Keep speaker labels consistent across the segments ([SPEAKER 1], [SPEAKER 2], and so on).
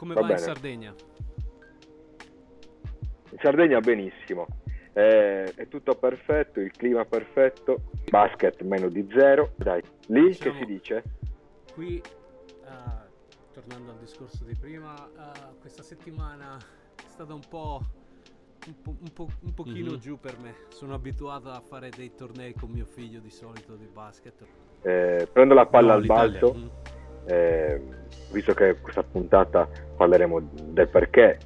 [SPEAKER 1] come
[SPEAKER 2] Va
[SPEAKER 1] va, in. Sardegna?
[SPEAKER 2] In Sardegna benissimo, Eh, è tutto perfetto, il clima perfetto, basket meno di zero, dai, lì
[SPEAKER 1] Diciamo-
[SPEAKER 2] che si dice?
[SPEAKER 1] Qui, eh, tornando al discorso di prima, eh, questa settimana è stata un po', un, po- un po- un pochino
[SPEAKER 3] Mhm.
[SPEAKER 1] giù per me. Sono abituato a fare dei tornei con mio figlio di solito di basket.
[SPEAKER 2] Eh, prendo la palla
[SPEAKER 3] No,
[SPEAKER 2] al balzo,
[SPEAKER 1] Mm.
[SPEAKER 2] Eh, visto che questa puntata parleremo del perché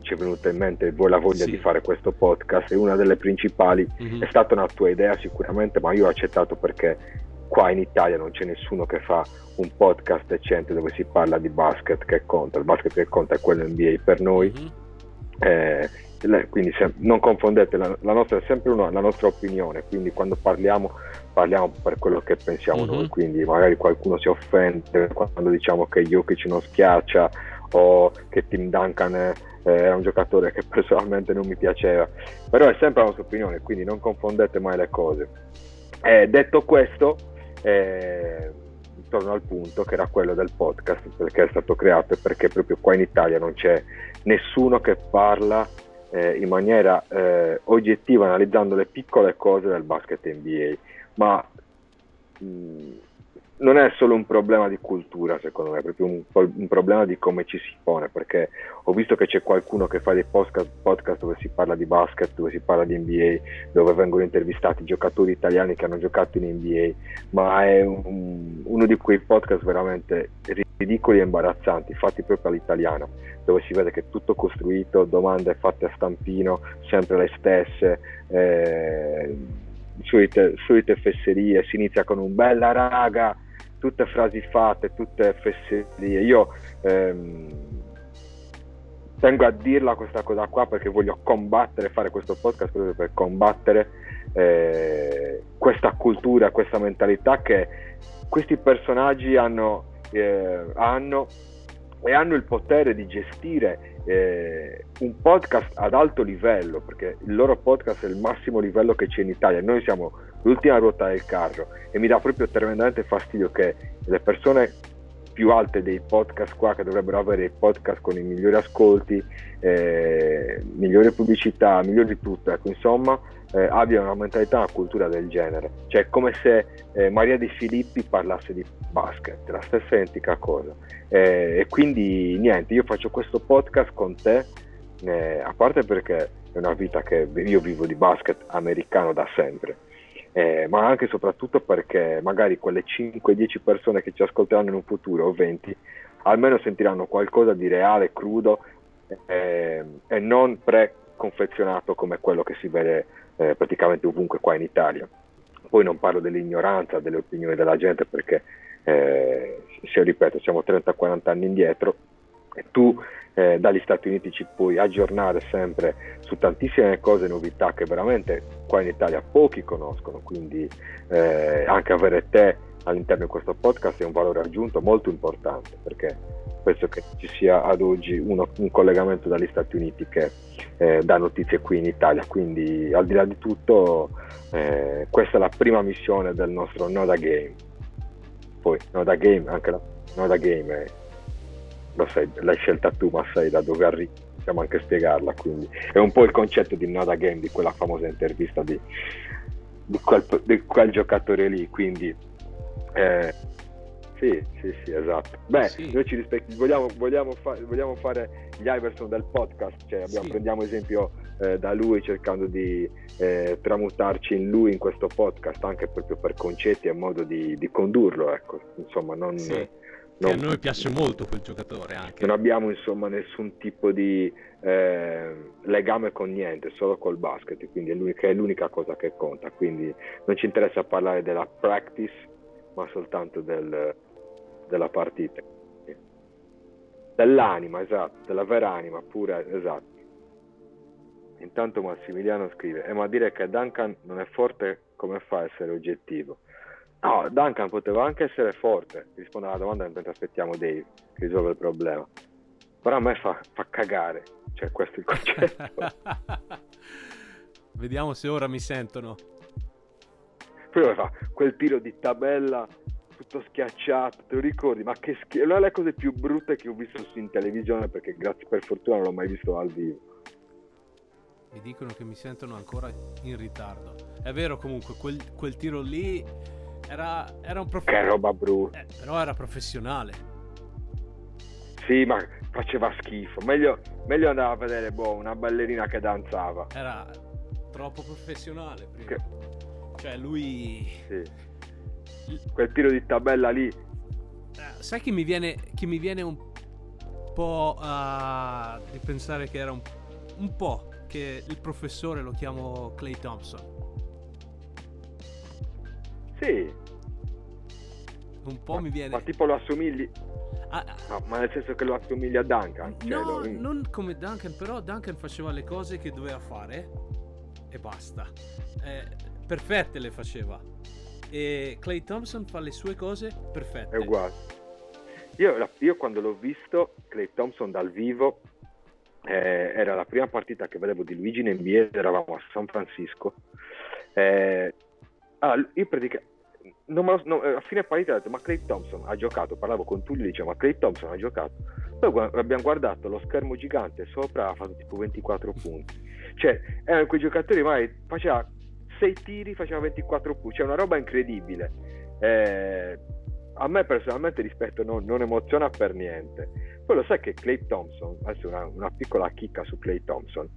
[SPEAKER 2] ci è venuta in mente voi la voglia
[SPEAKER 3] Sì.
[SPEAKER 2] di fare questo podcast e una delle principali
[SPEAKER 3] Mhm.
[SPEAKER 2] è stata una tua idea sicuramente, ma io ho accettato perché qua in Italia non c'è nessuno che fa un podcast decente dove si parla di basket che conta, il basket che conta è quello NBA per noi,
[SPEAKER 3] Mhm.
[SPEAKER 2] eh, quindi se- non confondete, la, la nostra è sempre una- la nostra opinione, quindi quando parliamo parliamo per quello che pensiamo
[SPEAKER 3] Mhm.
[SPEAKER 2] noi, quindi magari qualcuno si offende quando diciamo che Jokic non schiaccia o che Tim Duncan è, è un giocatore che personalmente non mi piaceva, però è sempre la nostra opinione, quindi non confondete mai le cose. Eh, detto questo, eh, torno al punto che era quello del podcast, perché è stato creato e perché proprio qua in Italia non c'è nessuno che parla eh, in maniera eh, oggettiva analizzando le piccole cose del basket NBA, ma mh, non è solo un problema di cultura, secondo me, è proprio un, un problema di come ci si pone, perché ho visto che c'è qualcuno che fa dei podcast, podcast dove si parla di basket, dove si parla di NBA, dove vengono intervistati giocatori italiani che hanno giocato in NBA, ma è un- uno di quei podcast veramente ridicoli e imbarazzanti, fatti proprio all'italiana, dove si vede che è tutto costruito, domande fatte a stampino, sempre le stesse, eh, solite, solite fesserie, si inizia con un bella raga, tutte frasi fatte, tutte fesserie. Io ehm, tengo a dirla questa cosa qua perché voglio combattere, fare questo podcast proprio per combattere eh, questa cultura, questa mentalità che questi personaggi hanno, eh, hanno e hanno il potere di gestire eh, un podcast ad alto livello, perché il loro podcast è il massimo livello che c'è in Italia, noi siamo l'ultima ruota del carro e mi dà proprio tremendamente fastidio che le persone più alte dei podcast qua che dovrebbero avere i podcast con i migliori ascolti, eh, migliore pubblicità, migliori di tutto, ecco, insomma, eh, abbiano una mentalità, una cultura del genere. Cioè, è come se eh, Maria Di Filippi parlasse di basket, la stessa identica cosa. Eh, e quindi niente, io faccio questo podcast con te, eh, a parte perché è una vita che io vivo di basket americano da sempre, eh, ma anche e soprattutto perché magari quelle 5-10 persone che ci ascolteranno in un futuro, o 20, almeno sentiranno qualcosa di reale, crudo eh, e non preconfezionato come quello che si vede eh, praticamente ovunque qua in Italia. Poi non parlo dell'ignoranza, delle opinioni della gente perché, eh, se ripeto, siamo 30-40 anni indietro e tu eh, dagli Stati Uniti ci puoi aggiornare sempre su tantissime cose novità che veramente qua in Italia pochi conoscono, quindi eh, anche avere te all'interno di questo podcast è un valore aggiunto molto importante perché penso che ci sia ad oggi uno- un collegamento dagli Stati Uniti che eh, dà notizie qui in Italia, quindi al di là di tutto eh, questa è la prima missione del nostro Noda Game. Poi Noda Game, anche la Noda Game è, lo sai, l'hai scelta tu, ma sai da dove arrivi, possiamo anche spiegarla, quindi è un po' il concetto di Noda Game, di quella famosa intervista di, di, quel, di quel giocatore lì, quindi eh, sì, sì, sì, esatto. Beh,
[SPEAKER 3] Sì.
[SPEAKER 2] noi ci rispecchi- vogliamo, vogliamo, fa- vogliamo fare gli Iverson del podcast, cioè abbiamo-
[SPEAKER 3] Sì.
[SPEAKER 2] prendiamo esempio eh, da lui cercando di eh, tramutarci in lui in questo podcast anche proprio per concetti e modo di, di condurlo, ecco, insomma, non,
[SPEAKER 3] Sì.
[SPEAKER 2] Non-
[SPEAKER 3] a noi piace molto quel giocatore anche.
[SPEAKER 2] non abbiamo insomma nessun tipo di eh, legame con niente, solo col basket, quindi è l'unica, è l'unica cosa che conta, quindi non ci interessa parlare della practice, ma soltanto del- della partita. Dell'anima, esatto, della vera anima, pure, esatto. Intanto Massimiliano scrive, eh, ma dire che Duncan non è forte come fa a essere oggettivo? No, Duncan poteva anche essere forte, risponde alla domanda mentre aspettiamo Dave che risolve il problema. Però a me fa, fa cagare, cioè questo è il concetto.
[SPEAKER 1] Vediamo se ora mi sentono.
[SPEAKER 2] Poi fa quel tiro di tabella tutto schiacciato, te lo ricordi? Ma che schifo, è una delle cose più brutte che ho visto in televisione perché grazie per fortuna non l'ho mai visto dal vivo.
[SPEAKER 1] Mi dicono che mi sentono ancora in ritardo. È vero comunque, quel, quel tiro lì era, era un
[SPEAKER 2] Che
[SPEAKER 1] professionale.
[SPEAKER 2] roba brutta.
[SPEAKER 1] però era professionale.
[SPEAKER 2] Sì, ma faceva schifo. Meglio, meglio andare a vedere boh, una ballerina che danzava.
[SPEAKER 1] Era troppo professionale prima.
[SPEAKER 2] Che-
[SPEAKER 1] Cioè lui...
[SPEAKER 2] Sì. Quel tiro di tabella lì,
[SPEAKER 1] Eh, sai chi mi viene, chi mi viene un po' a di pensare che era un, un po' che il professore lo chiamo Clay Thompson.
[SPEAKER 2] sì,
[SPEAKER 1] Un po'
[SPEAKER 2] ma,
[SPEAKER 1] mi viene...
[SPEAKER 2] ma tipo lo assomigli,
[SPEAKER 1] Ah, ah,
[SPEAKER 2] no, ma nel senso che lo assomiglia a Duncan. Cioè,
[SPEAKER 1] no,
[SPEAKER 2] lo-
[SPEAKER 1] non come Duncan, però Duncan faceva le cose che doveva fare e basta. Eh, perfette le faceva. E Clay Thompson fa le sue cose perfette.
[SPEAKER 2] è uguale. Io, io quando l'ho visto, Clay Thompson dal vivo, eh, era la prima partita che vedevo di Luigi in NBA, eravamo a San Francisco. Eh, allora, io praticamente, no, eh, a fine partita ho detto, ma Clay Thompson ha giocato, parlavo con Tullio e dicevo, ma Clay Thompson ha giocato. Poi gua- abbiamo guardato lo schermo gigante sopra, ha fatto tipo 24 punti. Cioè, erano quei giocatori, magari faceva 6 tiri, faceva 24 punti, cioè una roba incredibile. Eh, a me personalmente rispetto non, non emoziona per niente. Poi lo sai che Clay Thompson, adesso una, una piccola chicca su Clay Thompson,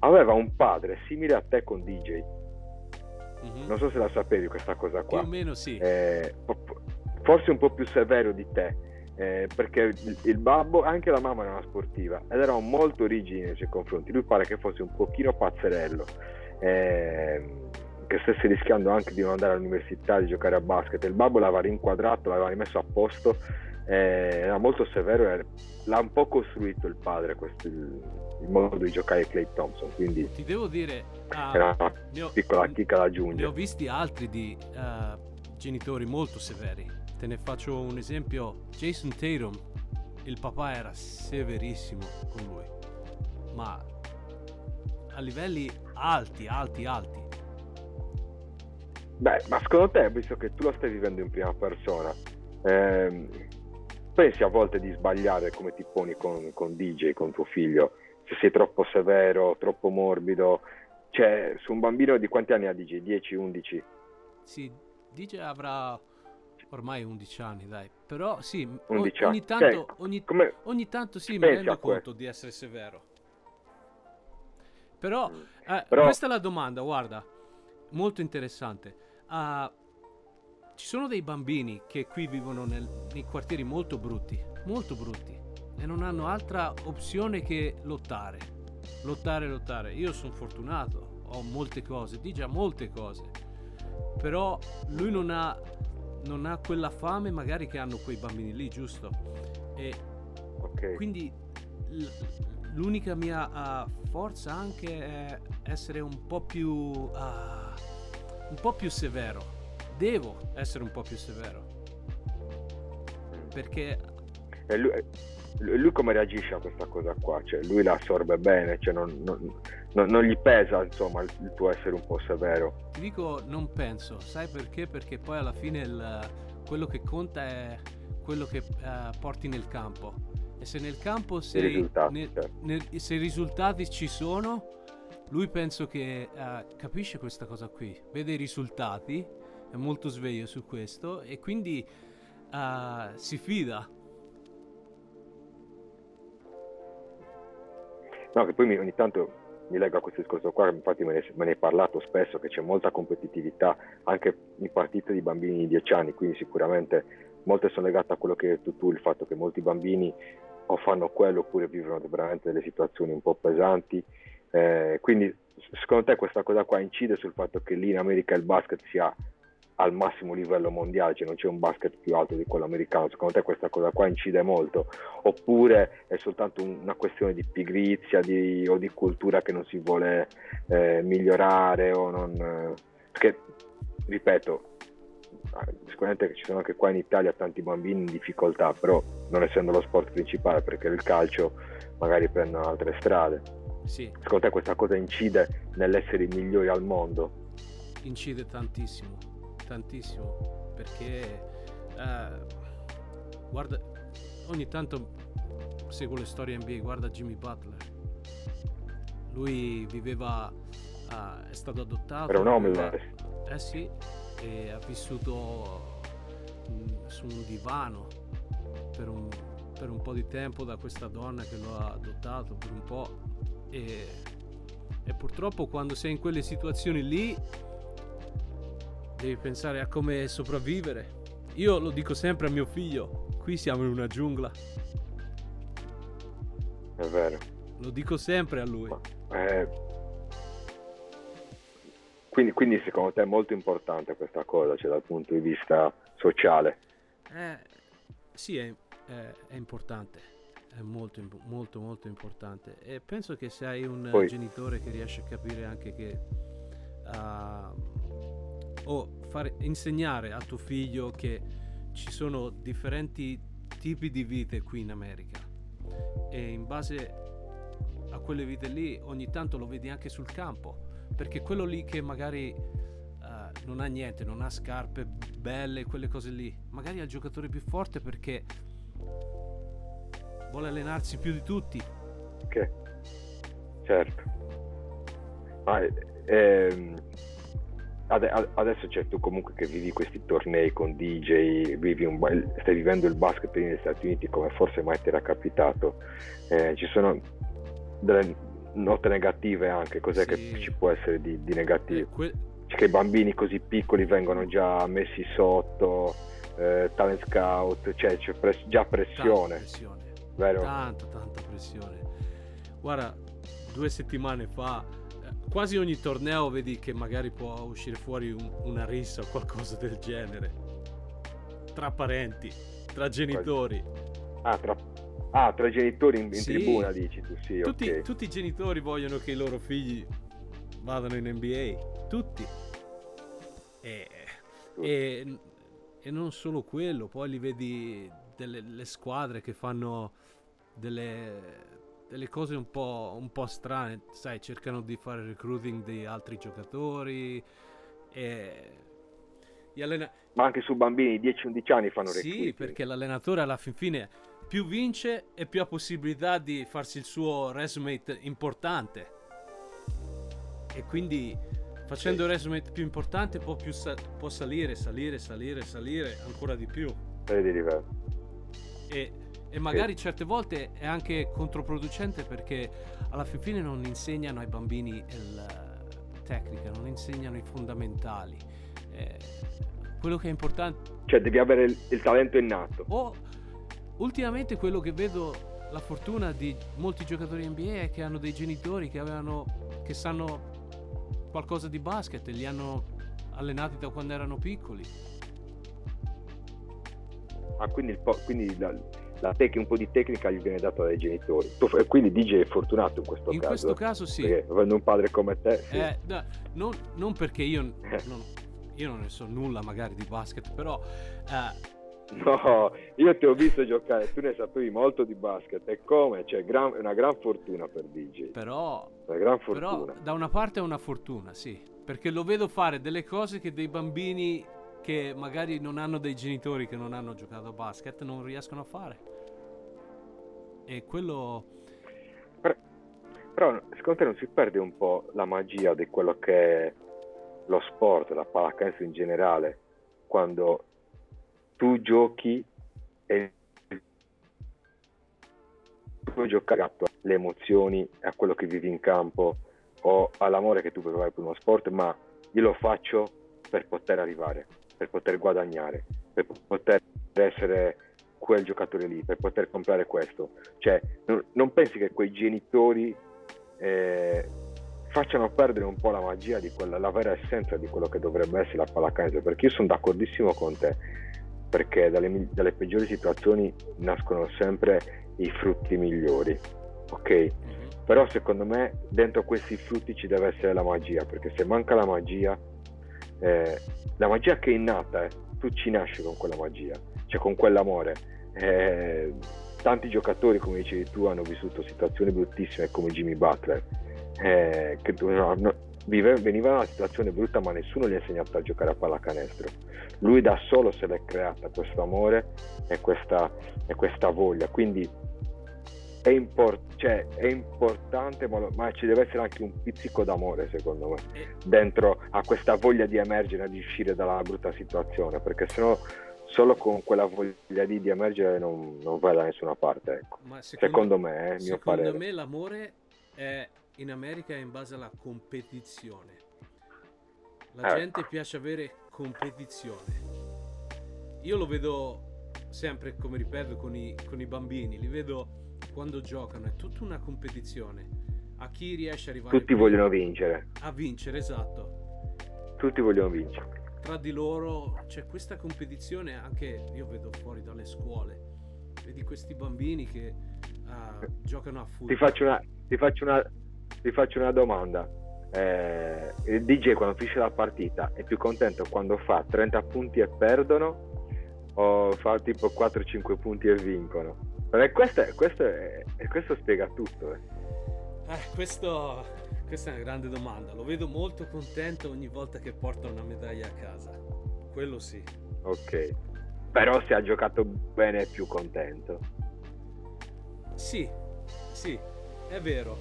[SPEAKER 2] aveva un padre simile a te con DJ.
[SPEAKER 1] Mhm.
[SPEAKER 2] Non so se la sapevi questa cosa
[SPEAKER 1] Più
[SPEAKER 2] qua.
[SPEAKER 1] o meno sì.
[SPEAKER 2] Eh, forse un po' più severo di te, eh, perché il, il babbo, anche la mamma era una sportiva ed erano molto rigidi nei suoi confronti. Lui pare che fosse un pochino pazzerello, ehm, che stesse rischiando anche di non andare all'università, di giocare a basket. Il babbo l'aveva rinquadrato, l'aveva rimesso a posto, eh, era molto severo e l'ha un po' costruito il padre, questo, il, il modo di giocare Clay Thompson. Quindi
[SPEAKER 1] Ti devo dire, ah,
[SPEAKER 2] era una
[SPEAKER 1] ne, ho,
[SPEAKER 2] piccola chicca da
[SPEAKER 1] ne
[SPEAKER 2] aggiungere.
[SPEAKER 1] ho visti altri di eh, genitori molto severi. Te ne faccio un esempio. Jason Tatum, il papà era severissimo con lui, ma a livelli alti, alti, alti.
[SPEAKER 2] Beh, ma secondo te, visto che tu lo stai vivendo in prima persona, ehm, pensi a volte di sbagliare come ti poni con, con DJ, con tuo figlio? Se sei troppo severo, troppo morbido? Cioè, su un bambino di quanti anni ha DJ? 10, 11?
[SPEAKER 1] Sì, DJ avrà ormai 11 anni, dai. Però sì, o-
[SPEAKER 2] 11
[SPEAKER 1] ogni
[SPEAKER 2] anni.
[SPEAKER 1] tanto,
[SPEAKER 2] Cioè,
[SPEAKER 1] ogni, ogni tanto sì, mi rendo conto di essere severo. Però, eh,
[SPEAKER 2] Però-
[SPEAKER 1] questa è la domanda, guarda, molto interessante. Ah, ci sono dei bambini che qui vivono nel- nei quartieri molto brutti, molto brutti, e non hanno altra opzione che lottare. Lottare, lottare. Io sono fortunato, ho molte cose, di già molte cose. Però lui non ha, non ha quella fame magari che hanno quei bambini lì, giusto? E
[SPEAKER 2] Ok.
[SPEAKER 1] quindi l'unica mia ah, forza anche è essere un po' più ah, un po' più severo. Devo essere un po' più severo perché
[SPEAKER 2] E lui, lui come reagisce a questa cosa qua? Cioè, lui la assorbe bene, cioè non, non- non- non gli pesa insomma il, tuo essere un po' severo.
[SPEAKER 1] ti dico non penso, sai perché? Perché poi alla fine il- quello che conta è quello che eh, porti nel campo. E se nel campo sei,
[SPEAKER 2] risultati,
[SPEAKER 1] ne-
[SPEAKER 2] certo.
[SPEAKER 1] ne- se i risultati ci sono, lui penso che eh, capisce questa cosa qui, vede i risultati, è molto sveglio su questo e quindi eh, si fida.
[SPEAKER 2] No, che poi mi- ogni tanto mi leggo a questo discorso qua, infatti me ne, me ne hai parlato spesso, che c'è molta competitività anche in partite di bambini di 10 anni, quindi sicuramente molte sono legate a quello che hai detto tu, il fatto che molti bambini o fanno quello oppure vivono veramente delle situazioni un po' pesanti. Eh, quindi secondo te questa cosa qua incide sul fatto che lì in America il basket sia al massimo livello mondiale, cioè non c'è un basket più alto di quello americano, secondo te questa cosa qua incide molto? Oppure è soltanto un- una questione di pigrizia di- o di cultura che non si vuole eh, migliorare o non... perché, ripeto, eh, sicuramente ci sono anche qua in Italia tanti bambini in difficoltà, però non essendo lo sport principale, perché il calcio magari prendono altre strade.
[SPEAKER 1] Sì,
[SPEAKER 2] Secondo te questa cosa incide nell'essere i migliori al mondo?
[SPEAKER 1] incide tantissimo, tantissimo, perché eh, guarda, ogni tanto seguo le storie NBA, guarda Jimmy Butler. Lui viveva, uh, è stato adottato.
[SPEAKER 2] Era un
[SPEAKER 1] uomo, Eh sì, e ha vissuto mh, su un divano per un, per un po' di tempo da questa donna che lo ha adottato per un po' e, e purtroppo quando sei in quelle situazioni lì devi pensare a come sopravvivere. Io lo dico sempre a mio figlio, qui siamo in una giungla.
[SPEAKER 2] È vero.
[SPEAKER 1] Lo dico sempre a lui.
[SPEAKER 2] Eh, quindi, quindi, secondo te è molto importante questa cosa, cioè dal punto di vista sociale?
[SPEAKER 1] Eh, sì, è, è, è, importante, è molto, molto, molto importante. E penso che se hai un Poi, genitore che riesce a capire anche che... Uh, o fare, insegnare a tuo figlio che ci sono differenti tipi di vite qui in America e in base a quelle vite lì ogni tanto lo vedi anche sul campo perché quello lì che magari uh, non ha niente, non ha scarpe belle, quelle cose lì, magari è il giocatore più forte perché vuole allenarsi più di tutti.
[SPEAKER 2] Ok, certo. Ma ehm, adesso c'è tu comunque che vivi questi tornei con DJ, vivi un, stai vivendo il basket negli Stati Uniti come forse mai ti era capitato, eh, ci sono delle note negative anche, cos'è sì. che ci può essere di, di negativo? Eh, que- che i bambini così piccoli vengono già messi sotto, eh, talent scout, cioè c'è pres- già pressione.
[SPEAKER 1] Pressione.
[SPEAKER 2] Vero?
[SPEAKER 1] Tanta, tanta pressione. Guarda, due settimane fa quasi ogni torneo vedi che magari può uscire fuori un, una rissa o qualcosa del genere. Tra parenti, tra genitori.
[SPEAKER 2] Ah, tra, ah, tra genitori in, in sì. tribuna dici tu, sì.
[SPEAKER 1] Tutti,
[SPEAKER 2] okay.
[SPEAKER 1] tutti, i genitori vogliono che i loro figli vadano in NBA. Tutti. E, e, e non solo quello, poi li vedi delle squadre che fanno delle delle cose un po', un po' strane, sai, cercano di fare recruiting di altri giocatori e
[SPEAKER 2] allena... Ma anche su bambini di 10-11 anni fanno recruiting.
[SPEAKER 1] Sì, perché l'allenatore alla fin fine più vince e più ha possibilità di farsi il suo resume importante. E quindi facendo il resume più importante può, più sa- può salire, salire, salire, salire ancora di più.
[SPEAKER 2] Vedi livello.
[SPEAKER 1] E e magari sì. certe volte è anche controproducente perché alla fine non insegnano ai bambini la tecnica, non insegnano i fondamentali. Eh, quello che è importante...
[SPEAKER 2] Cioè devi avere il, il talento innato.
[SPEAKER 1] O ultimamente quello che vedo la fortuna di molti giocatori NBA è che hanno dei genitori che avevano che sanno qualcosa di basket e li hanno allenati da quando erano piccoli.
[SPEAKER 2] Ah, quindi, il po- quindi la tec- un po' di tecnica gli viene data dai genitori. Quindi DJ è fortunato in questo
[SPEAKER 1] in
[SPEAKER 2] caso.
[SPEAKER 1] In questo caso sì.
[SPEAKER 2] Perché avendo un padre come te... Sì.
[SPEAKER 1] Eh, no, non, non, perché io, non, io non ne so nulla magari di basket, però...
[SPEAKER 2] Eh, No, io ti ho visto giocare, tu ne sapevi molto di basket e come? Cioè, gran, una gran fortuna per DJ.
[SPEAKER 1] Però, però, da una parte è una fortuna, sì, perché lo vedo fare delle cose che dei bambini che magari non hanno dei genitori che non hanno giocato a basket non riescono a fare. E quello...
[SPEAKER 2] Però, però secondo te non si perde un po' la magia di quello che è lo sport, la pallacanestro in generale, quando tu giochi e tu giocare alle emozioni, a quello che vivi in campo o all'amore che tu provare per uno sport, ma io lo faccio per poter arrivare per poter guadagnare, per poter essere quel giocatore lì, per poter comprare questo. Cioè, non, non pensi che quei genitori eh, facciano perdere un po' la magia di quella, la vera essenza di quello che dovrebbe essere la pallacanestro? Perché io sono d'accordissimo con te, perché dalle, dalle peggiori situazioni nascono sempre i frutti migliori, ok? Mm-hmm. Però secondo me dentro questi frutti ci deve essere la magia, perché se manca la magia eh, la magia che è innata, eh, tu ci nasci con quella magia, cioè con quell'amore. Eh, tanti giocatori, come dicevi tu, hanno vissuto situazioni bruttissime come Jimmy Butler eh, che no, veniva una situazione brutta ma nessuno gli ha insegnato a giocare a pallacanestro lui da solo se l'è creata questo amore e questa, e questa voglia quindi è, import- cioè, è importante ma, ma, ci deve essere anche un pizzico d'amore secondo me dentro a questa voglia di emergere di uscire dalla brutta situazione perché sennò solo con quella voglia di, di emergere non, non, vai da nessuna parte ecco. secondo, secondo, me eh, mio
[SPEAKER 1] parere
[SPEAKER 2] secondo
[SPEAKER 1] me l'amore è in America è in base alla competizione. La eh. gente piace avere competizione. Io lo vedo sempre, come ripeto, con i, con i bambini, li vedo quando giocano, è tutta una competizione. A chi riesce a arrivare...
[SPEAKER 2] Tutti vogliono vincere.
[SPEAKER 1] A vincere, esatto.
[SPEAKER 2] Tutti vogliono vincere.
[SPEAKER 1] Tra di loro c'è questa competizione anche, io vedo fuori dalle scuole, vedi questi bambini che uh, giocano a football.
[SPEAKER 2] Ti faccio una, ti faccio una, vi faccio una domanda. Eh, il DJ quando finisce la partita è più contento quando fa 30 punti e perdono o fa tipo 4-5 punti e vincono? Perché questo, è, questo, è, questo spiega tutto. Eh.
[SPEAKER 1] Eh, questo, questa è una grande domanda. Lo vedo molto contento ogni volta che porta una medaglia a casa. Quello sì.
[SPEAKER 2] Ok. Però se ha giocato bene è più contento.
[SPEAKER 1] Sì, sì, è vero.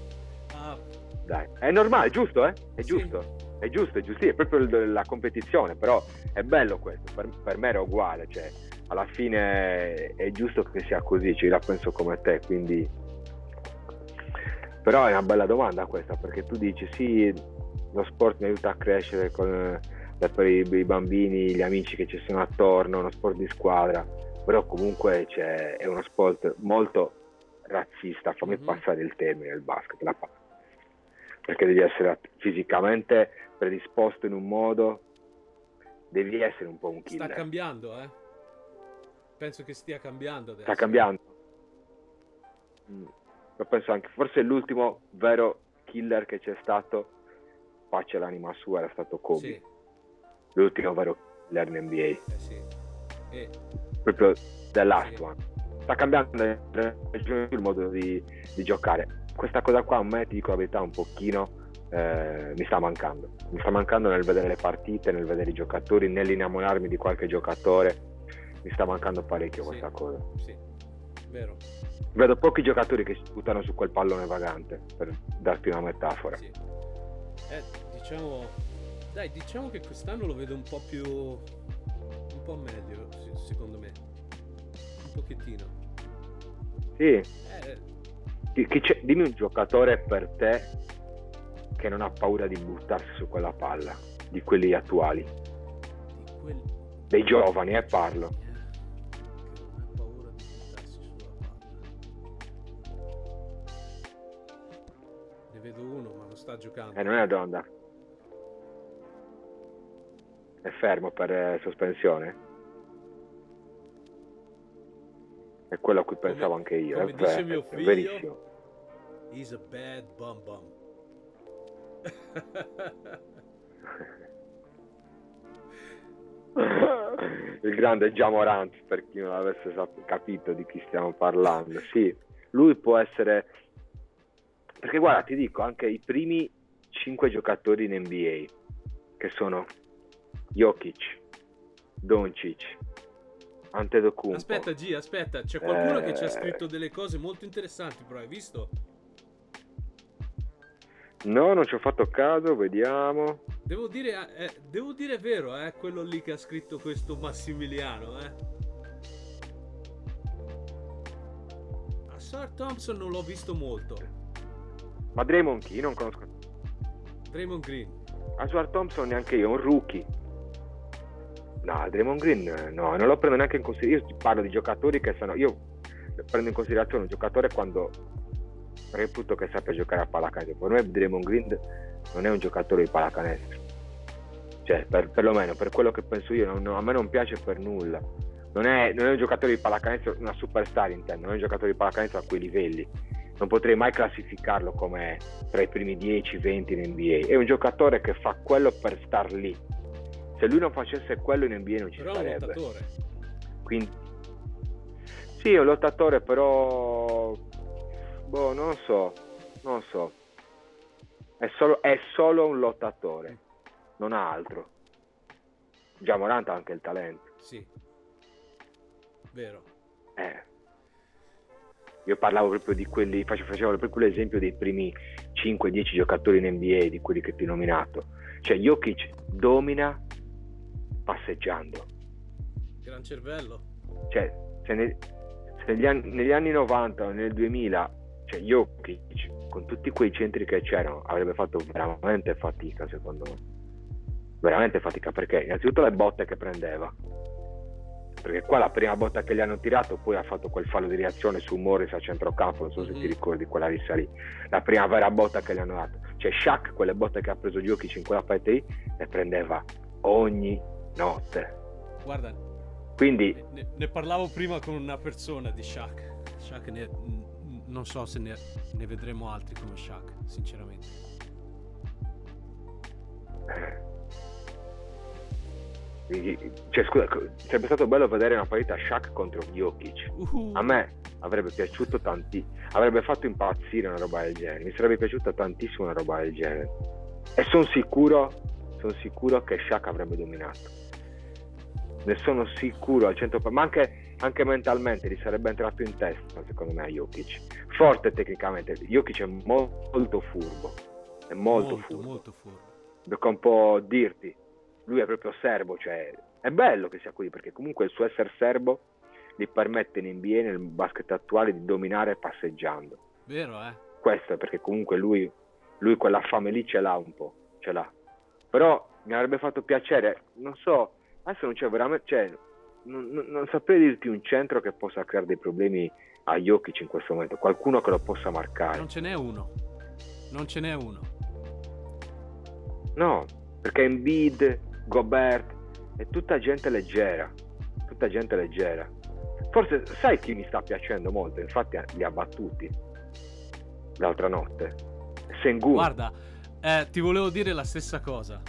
[SPEAKER 2] Ah. Dai, è normale, giusto, eh? È giusto. Sì. È giusto, è giusto, sì, è proprio la competizione, però è bello questo, per, per me era uguale, cioè alla fine è giusto che sia così, cioè, la penso come te, quindi... Però è una bella domanda questa, perché tu dici sì, lo sport mi aiuta a crescere con, per i, i, bambini, gli amici che ci sono attorno, uno sport di squadra, però comunque cioè, è uno sport molto razzista, fammi mm-hmm. passare il termine, il basket, la palla perché devi essere fisicamente predisposto in un modo, devi essere un po' un killer.
[SPEAKER 1] Sta cambiando, eh? Penso che stia cambiando adesso.
[SPEAKER 2] Sta cambiando. Mm. Lo penso anche, forse l'ultimo vero killer che c'è stato, pace l'anima sua, era stato Kobe. Sì. L'ultimo vero killer in NBA. Eh sì. E... Proprio the last sì. one. Sta cambiando il modo di, di giocare questa cosa qua a me, ti dico la verità, un pochino eh, mi sta mancando. Mi sta mancando nel vedere le partite, nel vedere i giocatori, nell'innamorarmi di qualche giocatore. Mi sta mancando parecchio sì, questa cosa.
[SPEAKER 1] Sì, vero.
[SPEAKER 2] Vedo pochi giocatori che si buttano su quel pallone vagante, per darti una metafora. Sì.
[SPEAKER 1] Eh, diciamo, dai, diciamo che quest'anno lo vedo un po' più, un po' meglio, secondo me. Un pochettino.
[SPEAKER 2] Sì. Eh, dimmi un giocatore per te che non ha paura di buttarsi su quella palla, di quelli attuali. Di quel... Dei giovani, eh, parlo.
[SPEAKER 1] Vedo uno, ma non sta giocando.
[SPEAKER 2] Eh, non è una domanda. È fermo per eh, sospensione? È quello a cui pensavo
[SPEAKER 1] come,
[SPEAKER 2] anche io.
[SPEAKER 1] Come
[SPEAKER 2] è,
[SPEAKER 1] dice ver- mio figlio, verissimo. He's a bad bum bum.
[SPEAKER 2] il grande Jamorant per chi non avesse capito di chi stiamo parlando sì, lui può essere perché guarda ti dico anche i primi 5 giocatori in NBA che sono Jokic Doncic Antetokounmpo
[SPEAKER 1] aspetta G aspetta c'è qualcuno eh... che ci ha scritto delle cose molto interessanti però hai visto?
[SPEAKER 2] No, non ci ho fatto caso, vediamo.
[SPEAKER 1] Devo dire, eh, devo dire vero, eh, quello lì che ha scritto questo Massimiliano, eh. A Sir Thompson non l'ho visto molto.
[SPEAKER 2] Ma Draymond chi? Non conosco.
[SPEAKER 1] Draymond Green.
[SPEAKER 2] A Sir Thompson neanche io, un rookie. No, Draymond Green no, non lo prendo neanche in considerazione. Io parlo di giocatori che sono... Io prendo in considerazione un giocatore quando reputo che sappia giocare a pallacanestro. Per me Draymond Green non è un giocatore di pallacanestro. Cioè, per, perlomeno per quello che penso io, non, a me non piace per nulla. Non è, non è, un giocatore di pallacanestro, una superstar intendo, non è un giocatore di pallacanestro a quei livelli. Non potrei mai classificarlo come tra i primi 10-20 in NBA. È un giocatore che fa quello per star lì. Se lui non facesse quello in NBA non ci
[SPEAKER 1] però
[SPEAKER 2] sarebbe.
[SPEAKER 1] È un lottatore.
[SPEAKER 2] Quindi, sì, è un lottatore, però Boh, non lo so, non lo so. È solo, è solo un lottatore, non ha altro. Già Morant ha anche il talento.
[SPEAKER 1] Sì. Vero.
[SPEAKER 2] Eh. Io parlavo proprio di quelli, facevo, proprio l'esempio dei primi 5-10 giocatori in NBA, di quelli che ti ho nominato. Cioè Jokic domina passeggiando.
[SPEAKER 1] Gran cervello.
[SPEAKER 2] Cioè, se, ne- se negli, anni, negli anni 90 o nel 2000, cioè Jokic, con tutti quei centri che c'erano, avrebbe fatto veramente fatica, secondo me. Veramente fatica, perché innanzitutto le botte che prendeva. Perché qua la prima botta che gli hanno tirato, poi ha fatto quel fallo di reazione su Morris a centrocampo, non so se
[SPEAKER 1] Mhm.
[SPEAKER 2] ti ricordi quella di salì. La prima vera botta che gli hanno dato. Cioè Shaq, quelle botte che ha preso Jokic in quella partita lì, le prendeva ogni notte.
[SPEAKER 1] Guarda,
[SPEAKER 2] Quindi
[SPEAKER 1] ne, ne parlavo prima con una persona di Shaq. Shaq ne- non so se ne, ne vedremo altri come Shaq, sinceramente.
[SPEAKER 2] Cioè, scusa, sarebbe stato bello vedere una partita Shaq contro Jokic.
[SPEAKER 1] Uhu.
[SPEAKER 2] A me avrebbe piaciuto tanti, avrebbe fatto impazzire una roba del genere. Mi sarebbe piaciuta tantissimo una roba del genere. E sono sicuro, sono sicuro che Shaq avrebbe dominato. Ne sono sicuro al 100%, ma anche, anche mentalmente gli sarebbe entrato in testa, secondo me, a Jokic. Forte tecnicamente, Jokic è mo- molto furbo, è molto,
[SPEAKER 1] molto,
[SPEAKER 2] furbo.
[SPEAKER 1] molto furbo.
[SPEAKER 2] Tocca un po' dirti, lui è proprio serbo, cioè è bello che sia qui perché comunque il suo essere serbo gli permette in NBA nel basket attuale di dominare passeggiando.
[SPEAKER 1] Vero, eh?
[SPEAKER 2] Questo è perché comunque lui, lui quella fame lì ce l'ha un po', ce l'ha. Però mi avrebbe fatto piacere, non so, adesso non c'è veramente, cioè, non, non- non saprei dirti un centro che possa creare dei problemi a Jokic in questo momento, qualcuno che lo possa marcare.
[SPEAKER 1] Non ce n'è uno. Non ce n'è uno.
[SPEAKER 2] No, perché Embiid, Gobert, è tutta gente leggera, tutta gente leggera. Forse sai chi mi sta piacendo molto, infatti li ha battuti l'altra notte. Sengun.
[SPEAKER 1] Guarda, eh, ti volevo dire la stessa cosa.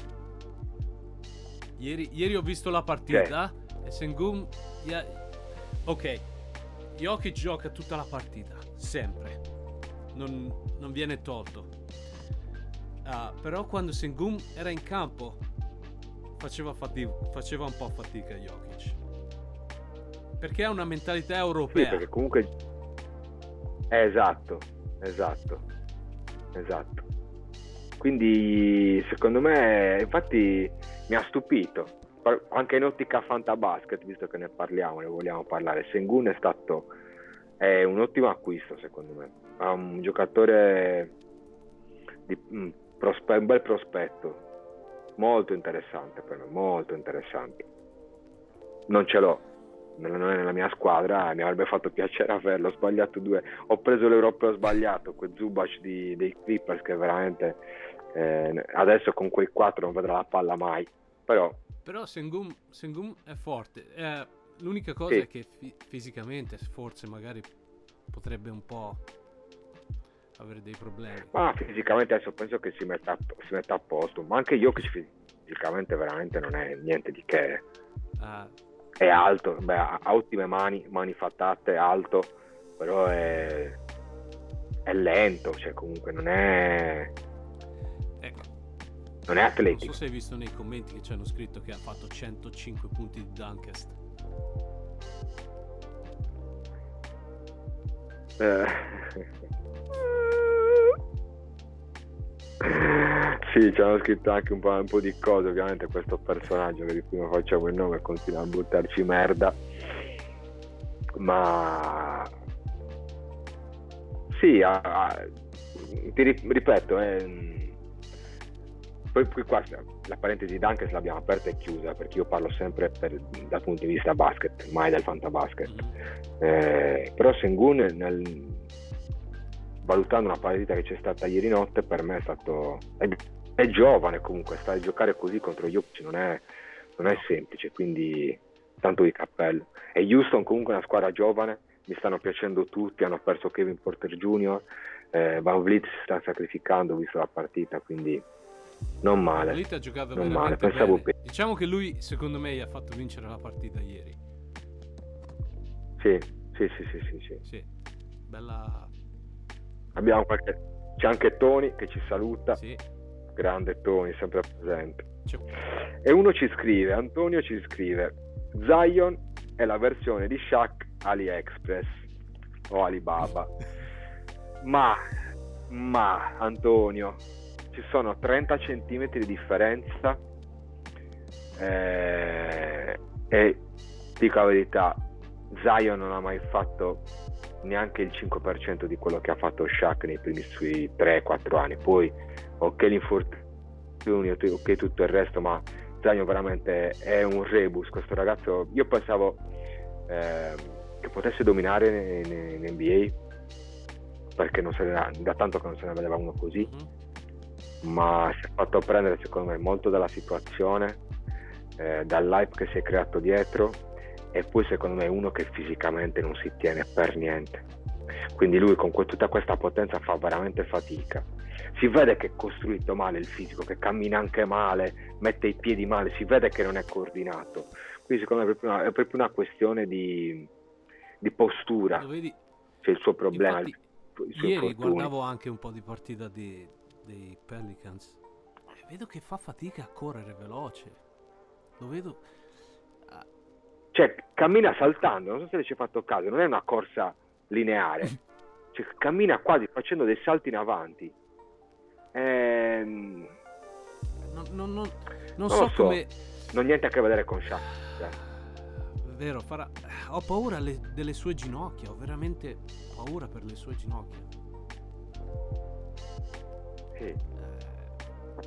[SPEAKER 1] Ieri, ieri ho visto la partita e Sengun... ya- Ok, Jokic gioca tutta la partita, sempre. Non, non viene tolto. Ah, però quando Sengun era in campo faceva, fati- faceva un po' fatica Jokic. Perché ha una mentalità
[SPEAKER 2] Sì,
[SPEAKER 1] europea.
[SPEAKER 2] perché comunque... Esatto, esatto, esatto. Quindi secondo me, infatti mi ha stupito, anche in ottica Fantabasket, visto che ne parliamo, ne vogliamo parlare, Sengun è stato è un ottimo acquisto secondo me, ha un giocatore di un bel prospetto, molto interessante per me, molto interessante. Non ce l'ho, non è nella mia squadra, mi avrebbe fatto piacere averlo, ho sbagliato due, ho preso l'europeo sbagliato, quel Zubac di- dei Clippers che veramente eh, adesso con quei quattro non vedrà la palla mai, però
[SPEAKER 1] Però Sengun, Sengun è forte. Eh, l'unica cosa
[SPEAKER 2] Sì.
[SPEAKER 1] è che fi- fisicamente forse magari potrebbe un po' avere dei problemi.
[SPEAKER 2] ma fisicamente adesso penso che si metta, a- si metta a posto, ma anche Jokic fisicamente veramente non è niente di che,
[SPEAKER 1] Ah,
[SPEAKER 2] è alto, beh, ha ottime mani, mani fattate, è alto, però è, è lento, cioè comunque non è,
[SPEAKER 1] ecco,
[SPEAKER 2] non è
[SPEAKER 1] non
[SPEAKER 2] atletico.
[SPEAKER 1] so se hai visto nei commenti che ci hanno scritto che ha fatto 105 punti di Dunkest.
[SPEAKER 2] Eh. Sì, ci hanno scritto anche un po', un po' di cose, ovviamente questo personaggio che di cui non facciamo il nome continua a buttarci merda. Ma sì, ha- ha- ti ri- ripeto, eh, poi qui qua la parentesi Dunkers l'abbiamo aperta e chiusa perché io parlo sempre per- dal punto di vista basket, mai del fantabasket.
[SPEAKER 1] Mhm.
[SPEAKER 2] Eh, però Sengun nel- valutando una partita che c'è stata ieri notte per me è stato è, è giovane comunque stare a giocare così contro Jokic non è, non è semplice quindi tanto di cappello e Houston comunque è una squadra giovane mi stanno piacendo tutti hanno perso Kevin Porter Jr. eh, Van Vliet si sta sacrificando visto la partita quindi non male
[SPEAKER 1] Vliet ha giocato
[SPEAKER 2] Non male, pensavo
[SPEAKER 1] bene. Diciamo che lui, secondo me, gli ha fatto vincere la partita ieri.
[SPEAKER 2] sì sì sì sì, sì. Sì,
[SPEAKER 1] bella...
[SPEAKER 2] abbiamo qualche C'è anche Tony che ci saluta.
[SPEAKER 1] Sì.
[SPEAKER 2] Grande Tony, sempre presente.
[SPEAKER 1] C'è-
[SPEAKER 2] E uno ci scrive, Antonio ci scrive, Zion è la versione di Shaq AliExpress o Alibaba. Ma, ma Antonio, ci sono 30 centimetri di differenza eh, e dico la verità, Zion non ha mai fatto neanche il 5% di quello che ha fatto Shaq nei primi suoi 3-4 anni. Poi, ok l'infortunio, ok tutto il resto, ma Zion veramente è un rebus. Questo ragazzo, io pensavo ehm, che potesse dominare in, in NBA perché non se ne, da tanto che non se ne vedeva uno così
[SPEAKER 1] Mhm.
[SPEAKER 2] ma si è fatto prendere secondo me molto dalla situazione, eh, dall'hype che si è creato dietro e poi secondo me è uno che fisicamente non si tiene per niente. Quindi lui con tutta questa potenza fa veramente fatica. Si vede che è costruito male il fisico, che cammina anche male, mette i piedi male, si vede che non è coordinato. Quindi secondo me è proprio una, è proprio una questione di, di postura,
[SPEAKER 1] vedi?
[SPEAKER 2] c'è il suo problema.
[SPEAKER 1] Infatti,
[SPEAKER 2] il- i suoi
[SPEAKER 1] Ieri
[SPEAKER 2] infortuni.
[SPEAKER 1] guardavo anche un po' di partita di- dei Pelicans e vedo che fa fatica a correre veloce. Lo vedo.
[SPEAKER 2] Cioè cammina saltando, non so se ci hai fatto caso, non è una corsa lineare, cioè, cammina quasi facendo dei salti in avanti. Ehm,
[SPEAKER 1] non, non- non- non
[SPEAKER 2] Non
[SPEAKER 1] so,
[SPEAKER 2] so.
[SPEAKER 1] come.
[SPEAKER 2] non ha niente a che vedere con Shaq. cioè.
[SPEAKER 1] Vero, farà- ho paura le- delle sue ginocchia. Ho veramente paura per le sue ginocchia.
[SPEAKER 2] Sì.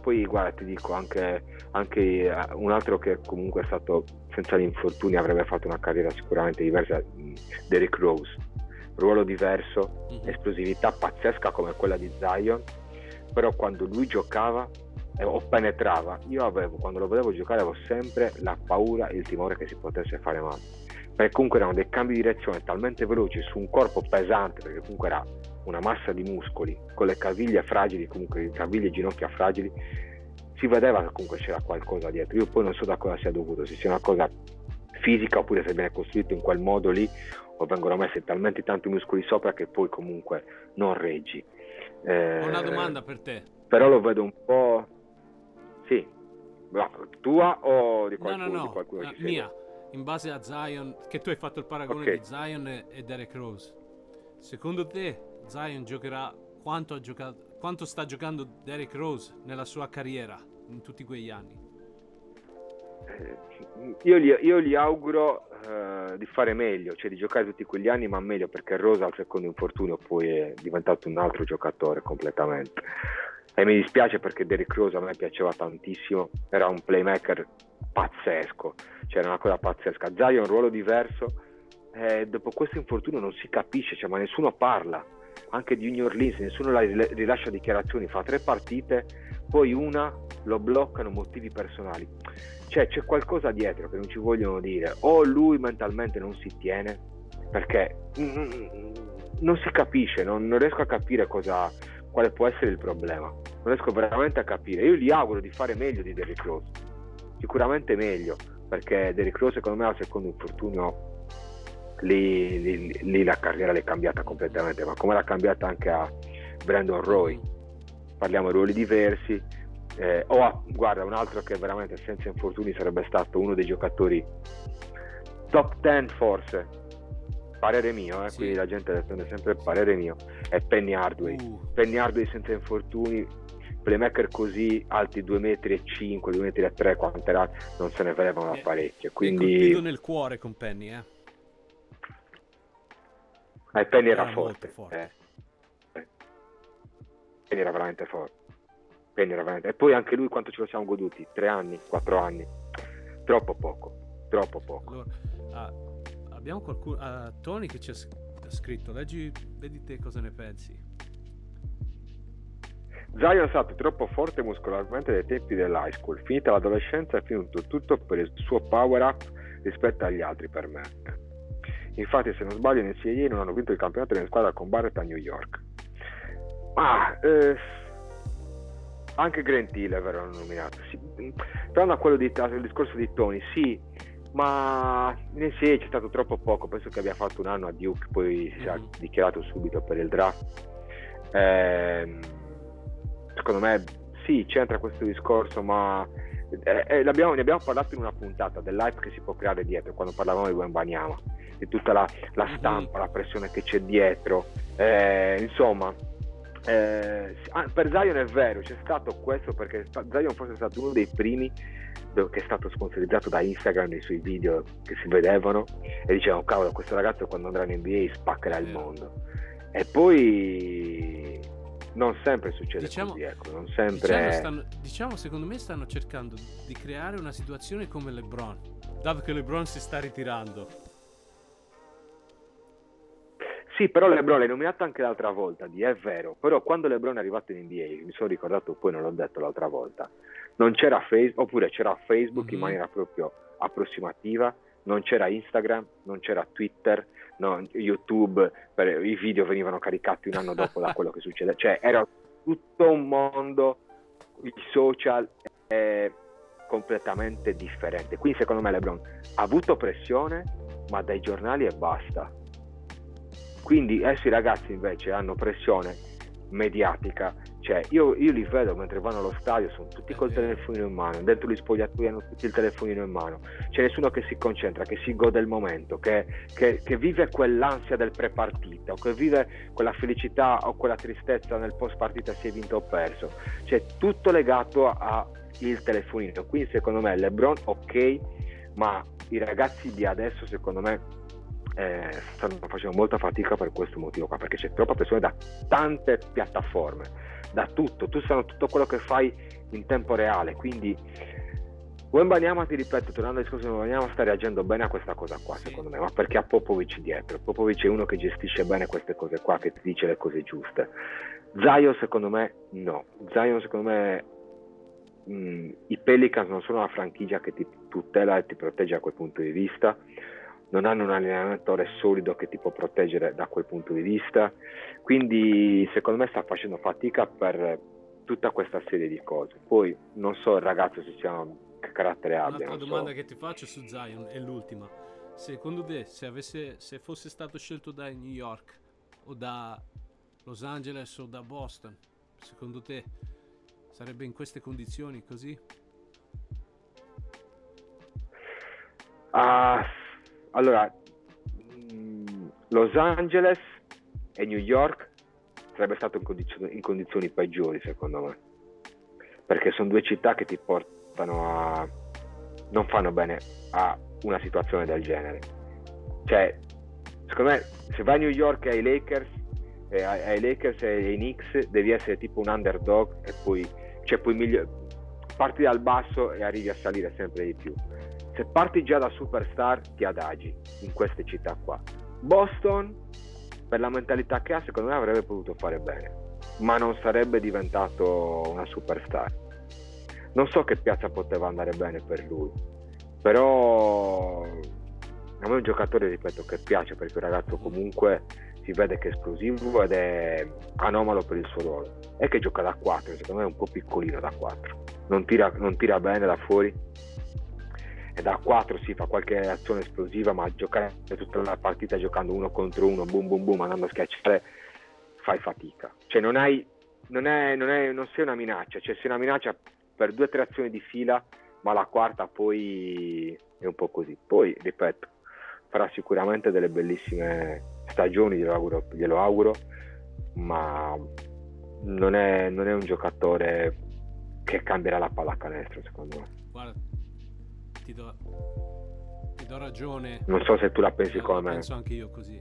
[SPEAKER 2] Poi guarda, ti dico anche, anche eh, un altro che comunque è stato senza gli infortuni avrebbe fatto una carriera sicuramente diversa, Derrick Rose. Ruolo diverso,
[SPEAKER 1] mhm.
[SPEAKER 2] esplosività pazzesca come quella di Zion, però quando lui giocava eh, o penetrava, io avevo, quando lo vedevo giocare, avevo sempre la paura e il timore che si potesse fare male. Perché comunque erano dei cambi di direzione talmente veloci su un corpo pesante, perché comunque era una massa di muscoli, con le caviglie fragili, comunque caviglie e ginocchia fragili, si vedeva che comunque c'era qualcosa dietro. Io poi non so da cosa sia dovuto, se sia una cosa fisica oppure se viene costruito in quel modo lì o vengono messi talmente tanti muscoli sopra che poi comunque non reggi. Eh,
[SPEAKER 1] Ho una domanda per te.
[SPEAKER 2] Però lo vedo un po'... Sì, tua o di
[SPEAKER 1] No,
[SPEAKER 2] qualcuno?
[SPEAKER 1] no,
[SPEAKER 2] di
[SPEAKER 1] no,
[SPEAKER 2] qualcuno
[SPEAKER 1] eh,
[SPEAKER 2] che segue?
[SPEAKER 1] mia. In base a Zion, che tu hai fatto il paragone
[SPEAKER 2] Ok.
[SPEAKER 1] di Zion e, e Derek Rose. Secondo te Zion giocherà quanto, ha giocato, quanto sta giocando Derek Rose nella sua carriera in tutti quegli anni?
[SPEAKER 2] Eh, Io gli, io gli auguro eh, di fare meglio, cioè di giocare tutti quegli anni, ma meglio perché Rosa al secondo infortunio poi è diventato un altro giocatore completamente. E mi dispiace perché Derrick Rose a me piaceva tantissimo, era un playmaker pazzesco, cioè era una cosa pazzesca. Zion un ruolo diverso, e dopo questo infortunio non si capisce, cioè, ma nessuno parla, anche di New Orleans, nessuno la rilascia dichiarazioni, fa tre partite, poi una lo bloccano motivi personali. Cioè c'è qualcosa dietro che non ci vogliono dire, o lui mentalmente non si tiene, perché mm, non si capisce, non, non riesco a capire cosa, quale può essere il problema, non riesco veramente a capire. Io gli auguro di fare meglio di Derrick Rose, sicuramente meglio, perché Derrick Rose secondo me al secondo infortunio lì, lì- lì la carriera l'è cambiata completamente, ma come l'ha cambiata anche a Brandon Roy, parliamo di ruoli diversi. Eh, o a- guarda, un altro che veramente senza infortuni sarebbe stato uno dei giocatori top 10 forse, parere mio, eh,
[SPEAKER 1] Sì.
[SPEAKER 2] quindi la gente prende sempre il parere mio, è Penny Hardway.
[SPEAKER 1] Uh,
[SPEAKER 2] Penny Hardway senza infortuni, playmaker così alti 2 metri e 5, 2 metri e 3, quante era, non se ne vedevano
[SPEAKER 1] Eh,
[SPEAKER 2] parecchio.
[SPEAKER 1] Mi hai colpito
[SPEAKER 2] Quindi
[SPEAKER 1] nel cuore con Penny, eh?
[SPEAKER 2] Eh, Penny era,
[SPEAKER 1] Era molto
[SPEAKER 2] forte.
[SPEAKER 1] forte.
[SPEAKER 2] eh. Eh. Penny era veramente forte. Penny era veramente... E poi anche lui quanto ce lo siamo goduti? 3 anni, 4 anni. Troppo poco, troppo poco.
[SPEAKER 1] Allora, ah, abbiamo qualcuno. ah, Tony che ci ha scritto. Leggi, vedi te cosa ne pensi.
[SPEAKER 2] Zion è stato troppo forte muscolarmente dai tempi dell'high school. Finita l'adolescenza è finito tutto per il suo power up rispetto agli altri per me. Infatti, se non sbaglio, in NCAA non hanno vinto il campionato in squadra con Barrett a New York. Ma eh, anche Grant Hill vero nominato. Sì, torno a quello di, al discorso di Tony, sì, ma in NCAA c'è stato troppo poco. Penso che abbia fatto un anno a Duke, poi si sia
[SPEAKER 1] Mhm.
[SPEAKER 2] dichiarato subito per il draft. Ehm, secondo me sì, c'entra questo discorso, ma eh, eh, ne abbiamo parlato in una puntata dell'hype che si può creare dietro quando parlavamo di Wembanyama, di tutta la, la mhm. stampa, mm-hmm. la pressione che c'è dietro, eh, insomma. Eh, per Zion è vero, c'è stato questo perché Zion forse è stato uno dei primi che è stato sponsorizzato da Instagram nei suoi video che si vedevano e dicevano cavolo questo ragazzo quando andrà in NBA spaccherà il mondo e poi non sempre succede diciamo, così, ecco, non sempre...
[SPEAKER 1] Diciamo, stanno, diciamo, secondo me stanno cercando di creare una situazione come LeBron, dato che LeBron si sta ritirando.
[SPEAKER 2] Sì, però LeBron l'hai nominato anche l'altra volta, di, è vero, però quando LeBron è arrivato in NBA, mi sono ricordato, poi non l'ho detto l'altra volta, non c'era Facebook, oppure c'era Facebook mm-hmm. in mhm. maniera proprio approssimativa, non c'era Instagram, non c'era Twitter, no, YouTube, per, i video venivano caricati un anno dopo da quello che succede, cioè era tutto un mondo, i social è completamente differente. Quindi secondo me LeBron ha avuto pressione, ma dai giornali e basta. Quindi adesso i ragazzi invece hanno pressione mediatica cioè, io, io, li vedo mentre vanno allo stadio, sono tutti col telefonino in mano, dentro gli spogliatoi hanno tutti il telefonino in mano, c'è nessuno che si concentra, che si gode il momento, che, che, che vive quell'ansia del pre-partita, o che vive quella felicità o quella tristezza nel post partita si è vinto o perso. C'è tutto legato al telefonino. Quindi secondo me LeBron ok, ma i ragazzi di adesso secondo me eh, stanno facendo molta fatica per questo motivo qua, perché c'è troppa pressione da tante piattaforme da tutto, tu sai tutto quello che fai in tempo reale, quindi Wembanyama ti ripeto, tornando al discorso di Wembanyama sta reagendo bene a questa cosa qua secondo me, ma perché ha Popovic dietro, Popovic è uno che gestisce bene queste cose qua, che ti dice le cose giuste. Zion secondo me no, Zion secondo me mh, mm, i Pelicans non sono una franchigia che ti tutela e ti protegge a quel punto di vista, non hanno un allenatore solido che ti può proteggere da quel punto di vista, quindi secondo me sta facendo fatica per tutta questa serie di cose. Poi non so il ragazzo se sia che carattere abbia.
[SPEAKER 1] Un'altra domanda so. che ti faccio su Zion è l'ultima. Secondo te, se, avesse, se fosse stato scelto da New York o da Los Angeles o da Boston, secondo te sarebbe in queste condizioni così?
[SPEAKER 2] Ah, allora, mm, Los Angeles e New York sarebbe stato in condizioni, in condizioni peggiori secondo me, perché sono due città che ti portano a... non fanno bene a una situazione del genere. Cioè, secondo me, se vai a New York e ai Lakers, eh, ai Lakers e ai Knicks, devi essere tipo un underdog e poi, cioè, poi miglior... parti dal basso e arrivi a salire sempre di più se parti già da superstar ti adagi in queste città qua. Boston, per la mentalità che ha, secondo me avrebbe potuto fare bene, ma non sarebbe diventato una superstar. Non so che piazza poteva andare bene per lui, però a me è un giocatore, ripeto, che piace perché un ragazzo comunque si vede che è esplosivo ed è anomalo per il suo ruolo. E che gioca da 4, secondo me è un po' piccolino da 4. Non tira, non tira bene da fuori, e da 4 si fa qualche azione esplosiva, ma giocare tutta la partita giocando uno contro uno, boom boom boom, andando a schiacciare, fai fatica. Cioè non, hai, non, è, non, è, non sei una minaccia, cioè sei una minaccia per due o tre azioni di fila, ma la quarta poi è un po' così. Poi, ripeto, farà sicuramente delle bellissime stagioni, glielo auguro, glielo auguro ma non è, non è un giocatore che cambierà la pallacanestro secondo me.
[SPEAKER 1] Guarda, ti do, ti do ragione.
[SPEAKER 2] Non so se tu la pensi come me.
[SPEAKER 1] Penso anche io così.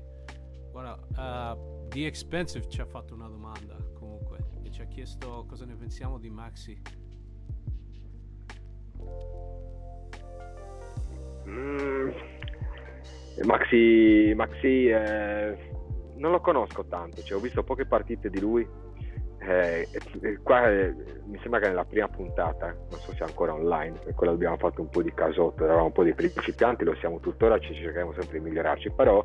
[SPEAKER 1] Guarda, uh, The Expensive ci ha fatto una domanda comunque e ci ha chiesto cosa ne pensiamo di Maxi.
[SPEAKER 2] Mm, Maxi, Maxi eh, non lo conosco tanto, cioè, ho visto poche partite di lui eh, qua eh, mi sembra che nella prima puntata, non so se è ancora online, per quello abbiamo fatto un po' di casotto, eravamo un po' di principianti, lo siamo tuttora, ci cerchiamo sempre di migliorarci, però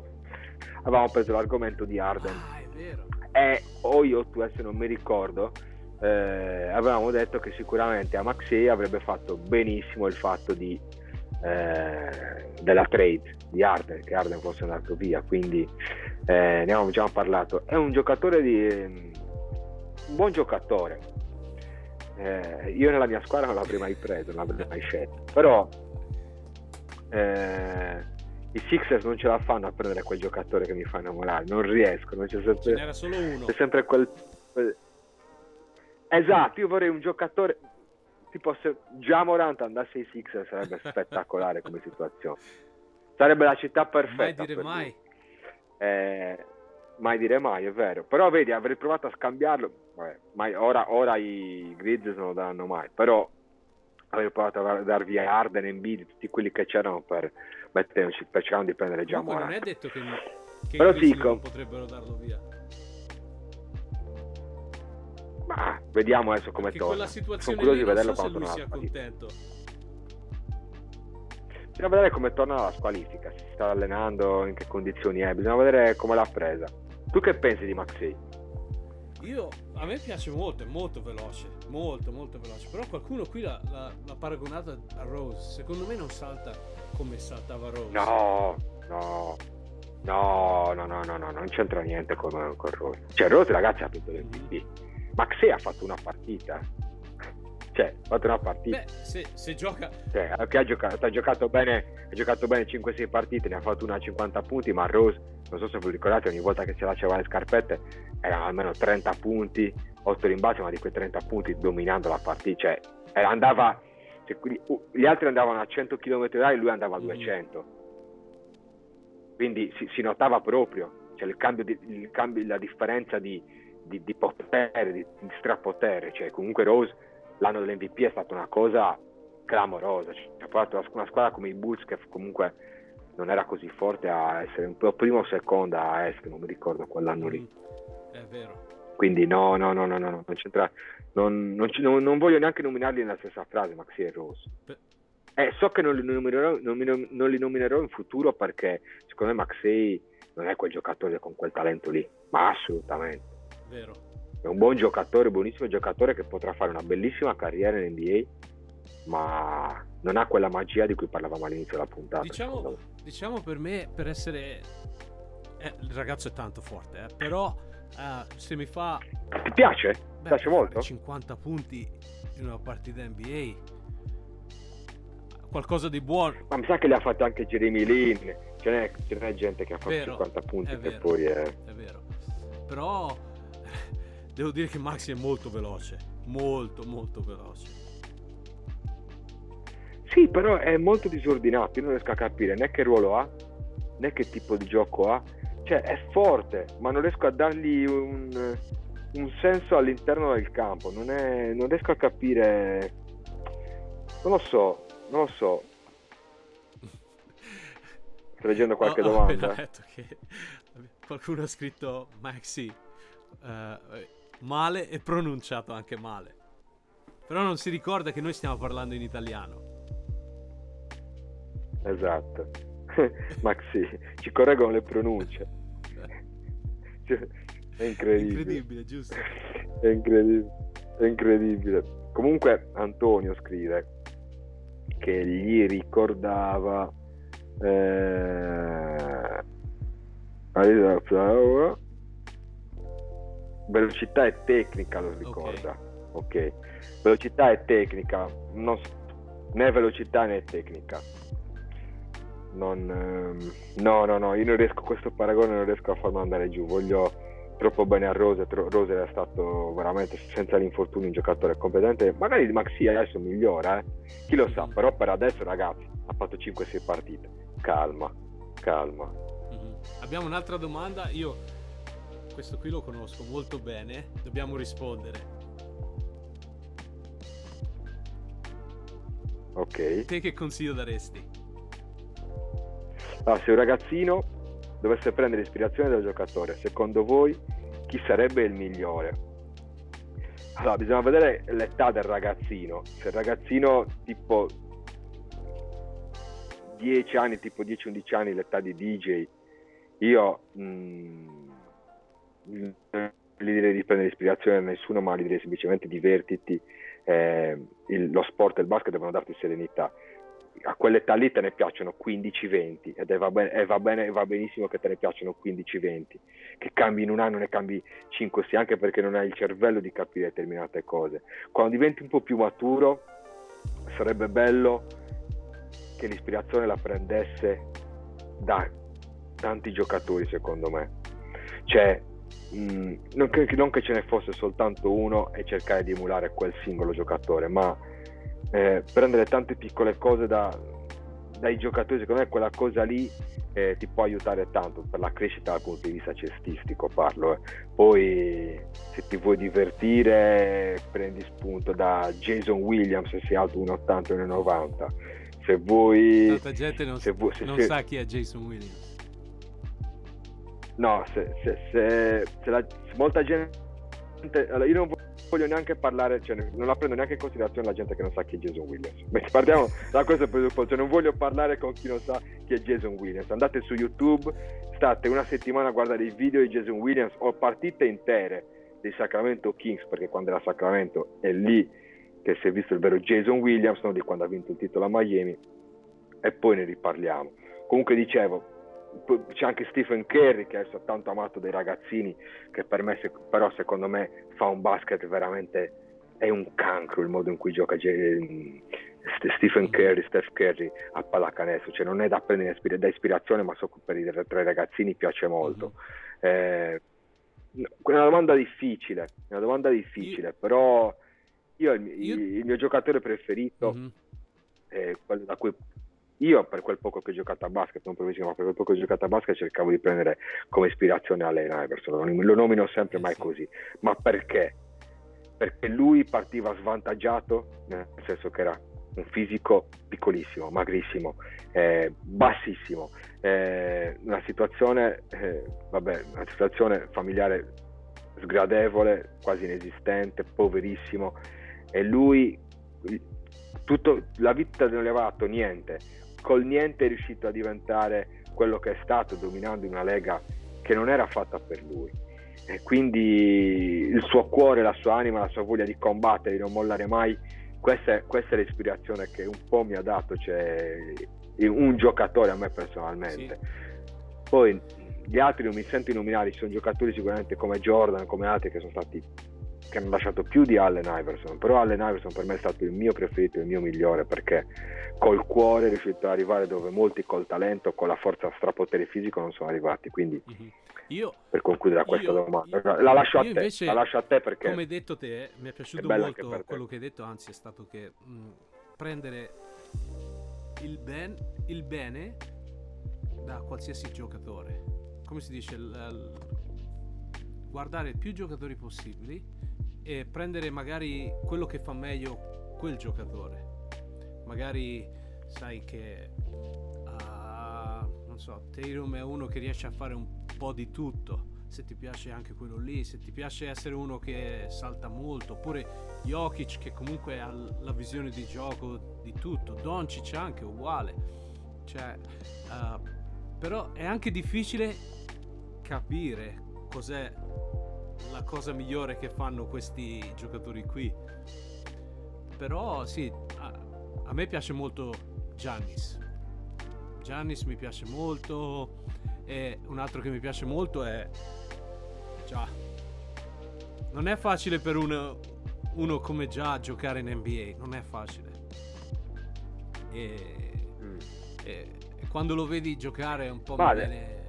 [SPEAKER 2] avevamo preso l'argomento di Arden.
[SPEAKER 1] Ah.
[SPEAKER 2] E o io o tu adesso non mi ricordo, eh, avevamo detto che sicuramente a Maxey avrebbe fatto benissimo il fatto di, eh, della trade di Arden, che Arden fosse andato via, quindi eh, ne avevamo già parlato. È un giocatore di un buon giocatore, eh, io nella mia squadra non l'avrei mai preso, non l'avrei mai scelto. Però eh, i Sixers non ce la fanno a prendere quel giocatore che mi fa innamorare, non riescono. C'è sempre,
[SPEAKER 1] Ce n'era solo uno.
[SPEAKER 2] c'è sempre quel, quel- Esatto, io vorrei un giocatore tipo se già Morant andasse ai Sixers sarebbe spettacolare come situazione. Sarebbe la città perfetta.
[SPEAKER 1] Mai dire
[SPEAKER 2] per
[SPEAKER 1] mai.
[SPEAKER 2] Eh, mai dire mai, è vero. Però vedi, avrei provato a scambiarlo. Vabbè, ora, ora i Grizzlies non lo daranno mai. Però avrei provato a dar via Arden, Embiid, tutti quelli che c'erano per, metterci, per cercare di prendere già
[SPEAKER 1] Comunque non è detto che, che
[SPEAKER 2] Però dico-
[SPEAKER 1] non potrebbero darlo via.
[SPEAKER 2] Ma vediamo adesso come
[SPEAKER 1] Perché
[SPEAKER 2] torna. Sono curioso di vederlo
[SPEAKER 1] so se
[SPEAKER 2] quando torna
[SPEAKER 1] sia contento.
[SPEAKER 2] Bisogna vedere come torna la squalifica, si sta allenando, in che condizioni è, bisogna vedere come l'ha presa. Tu che pensi di Maxey?
[SPEAKER 1] Io, a me piace molto, è molto veloce, molto molto veloce, però qualcuno qui l'ha, l'ha- l'ha paragonato a Rose, secondo me non salta come saltava Rose.
[SPEAKER 2] No, no, no, no, no, no, no, non c'entra niente con, con Rose. Cioè Rose ragazzi ha vinto l'MVP, Maxey ha fatto una partita, cioè ha fatto una partita,
[SPEAKER 1] Beh, se, se gioca...
[SPEAKER 2] cioè, che ha giocato, ha giocato bene, ha giocato bene 5-6 partite, ne ha fatto una a 50 punti, ma Rose, non so se vi ricordate, ogni volta che si lasciava le scarpette erano almeno 30 punti, 8 rimbalzi, ma di quei 30 punti dominando la partita, cioè eh, andava, cioè, quindi, uh, gli altri andavano a 100 km h e lui andava a
[SPEAKER 1] Mhm.
[SPEAKER 2] 200. Quindi si, si notava proprio, cioè il cambio, di, il cambio la differenza di, di, di potere, di, di strapotere, cioè comunque Rose l'anno dell'MVP è stata una cosa clamorosa, cioè, portato una squadra come i Bulls che comunque non era così forte a essere un po' prima o seconda a est, non mi ricordo quell'anno lì.
[SPEAKER 1] Mm, È vero.
[SPEAKER 2] Quindi no, no, no, no, no, no, non c'entra. Non, non non- non voglio neanche nominarli nella stessa frase, Maxi e Rose.
[SPEAKER 1] Beh.
[SPEAKER 2] Eh, so che non li, nominerò, non, mi nom- non li nominerò in futuro perché secondo me Maxey non è quel giocatore con quel talento lì, ma assolutamente.
[SPEAKER 1] Vero.
[SPEAKER 2] È un buon giocatore, buonissimo giocatore che potrà fare una bellissima carriera in NBA, ma non ha quella magia di cui parlavamo all'inizio della puntata.
[SPEAKER 1] Diciamo, diciamo per me, per essere... eh, il ragazzo è tanto forte, eh, però eh, se mi fa...
[SPEAKER 2] Ti piace? Ti
[SPEAKER 1] beh,
[SPEAKER 2] piace
[SPEAKER 1] per
[SPEAKER 2] molto?
[SPEAKER 1] fare 50 punti in una partita NBA... Qualcosa di buono.
[SPEAKER 2] Ma mi sa che li ha fatti anche Jeremy Lin. Ce n'è, ce n'è gente che ha fatto
[SPEAKER 1] Vero,
[SPEAKER 2] 50 punti
[SPEAKER 1] vero.
[SPEAKER 2] poi è...
[SPEAKER 1] è vero. Però devo dire che Maxi è molto veloce, molto molto veloce.
[SPEAKER 2] Sì, però è molto disordinato. Io non riesco a capire né che ruolo ha, né che tipo di gioco ha. Cioè, è forte, ma non riesco a dargli un, un senso all'interno del campo. Non, è- non riesco a capire. Non lo so, non lo so. Sto leggendo qualche
[SPEAKER 1] ho
[SPEAKER 2] domanda.
[SPEAKER 1] letto che qualcuno ha scritto Maxi eh, male e pronunciato anche male. Però non si ricorda che noi stiamo parlando in italiano.
[SPEAKER 2] Esatto. Maxi, ci correggono le pronunce. Cioè, È incredibile.
[SPEAKER 1] Incredibile, giusto?
[SPEAKER 2] È incredibile. È incredibile. Comunque Antonio scrive che gli ricordava eh, velocità e tecnica lo ricorda. Ok. Velocità e tecnica, non né velocità né tecnica. Non, ehm, no, no, no, io non riesco, questo paragone non riesco a farlo andare giù. Voglio troppo bene a Rose. Tro- Rose era stato veramente senza l'infortunio un giocatore competente. Magari Maxi adesso migliora, eh. chi lo sa. Però per adesso, ragazzi, ha fatto 5-6 partite. Calma, calma.
[SPEAKER 1] Mhm. Abbiamo un'altra domanda. Io questo qui lo conosco molto bene. Dobbiamo rispondere.
[SPEAKER 2] Ok.
[SPEAKER 1] Te che consiglio daresti?
[SPEAKER 2] Allora, se un ragazzino dovesse prendere ispirazione dal giocatore, secondo voi chi sarebbe il migliore? Allora, bisogna vedere l'età del ragazzino. Se il ragazzino tipo 10 anni, tipo 10-11 anni, l'età di DJ, io mm, non gli direi di prendere ispirazione a nessuno, ma gli direi semplicemente divertiti. eh, il- lo sport e il basket devono darti serenità. a quell'età lì te ne piacciono 15-20 ed è va, bene, e va, bene, va benissimo che te ne piacciono 15-20, che cambi in un anno, ne cambi 5-6, anche perché non hai il cervello di capire determinate cose. Quando diventi un po' più maturo sarebbe bello che l'ispirazione la prendesse da tanti giocatori secondo me. Cioè, mh, mm, non, che, non che ce ne fosse soltanto uno e cercare di emulare quel singolo giocatore, ma eh, prendere tante piccole cose da, dai giocatori, secondo me quella cosa lì eh, ti può aiutare tanto per la crescita dal punto di vista cestistico parlo. Eh. Poi se ti vuoi divertire prendi spunto da Jason Williams se sei alto 1,80 e 1,90. Se vuoi...
[SPEAKER 1] Tanta gente non, se vuoi, se non se... sa chi è Jason Williams.
[SPEAKER 2] No, se, se, se, se la, molta gente... Allora, io non voglio neanche parlare, cioè non la prendo neanche in considerazione la gente che non sa chi è Jason Williams. Beh, partiamo da questo presupposto, cioè non voglio parlare con chi non sa chi è Jason Williams. Andate su YouTube, state una settimana a guardare i video di Jason Williams o partite intere dei Sacramento Kings, perché quando era Sacramento è lì che si è visto il vero Jason Williams, no? di quando ha vinto il titolo a Miami, e poi ne riparliamo. Comunque dicevo, c'è anche Stephen Curry che è tanto amato dai ragazzini che per me però secondo me fa un basket veramente è un cancro il modo in cui gioca Stephen. Curry, Steph Curry a pallacanestro cioè non è da prendere da ispirazione ma so per i tre ragazzini piace molto mm-hmm. eh, è una domanda difficile una domanda difficile io, però io, il, il, mio giocatore preferito mm-hmm. è quello da cui io per quel poco che ho giocato a basket, non professionista, ma per quel poco che ho giocato a basket cercavo di prendere come ispirazione Allen Iverson, lo nomino sempre mai così, ma perché? Perché lui partiva svantaggiato, nel senso che era un fisico piccolissimo, magrissimo, eh, bassissimo, eh, una situazione, eh, vabbè, una situazione familiare sgradevole, quasi inesistente, poverissimo, e lui tutto, la vita non gli aveva dato niente, col niente è riuscito a diventare quello che è stato, dominando una lega che non era fatta per lui. E quindi il suo cuore, la sua anima, la sua voglia di combattere, di non mollare mai, questa è, questa è l'ispirazione che un po' mi ha dato cioè, un giocatore a me personalmente. Sì. Poi gli altri non mi sento nominare, ci sono giocatori sicuramente come Jordan, come altri che sono stati che hanno lasciato più di Allen Iverson, però Allen Iverson per me è stato il mio preferito, il mio migliore perché col cuore è riuscito ad arrivare dove molti col talento, con la forza strapotere fisico non sono arrivati, quindi mm-hmm. io, per concludere questa io, domanda, io, la, lascio a te, invece, la lascio a te perché...
[SPEAKER 1] Come detto te, mi è piaciuto è molto quello che hai detto, anzi è stato che mh, prendere il, ben, il bene da qualsiasi giocatore, come si dice, l, l, guardare più giocatori possibili e prendere magari quello che fa meglio quel giocatore. Magari sai che uh, non so, Tatum è uno che riesce a fare un po' di tutto. Se ti piace anche quello lì, se ti piace essere uno che salta molto, oppure Jokic che comunque ha la visione di gioco di tutto, Doncic anche uguale. Cioè, uh, però è anche difficile capire cos'è la cosa migliore che fanno questi giocatori qui. Però sì, a, a me piace molto Giannis. Giannis mi piace molto e un altro che mi piace molto è già non è facile per uno, uno come già giocare in NBA, non è facile. E, mm. e, e quando lo vedi giocare un po' vale. viene...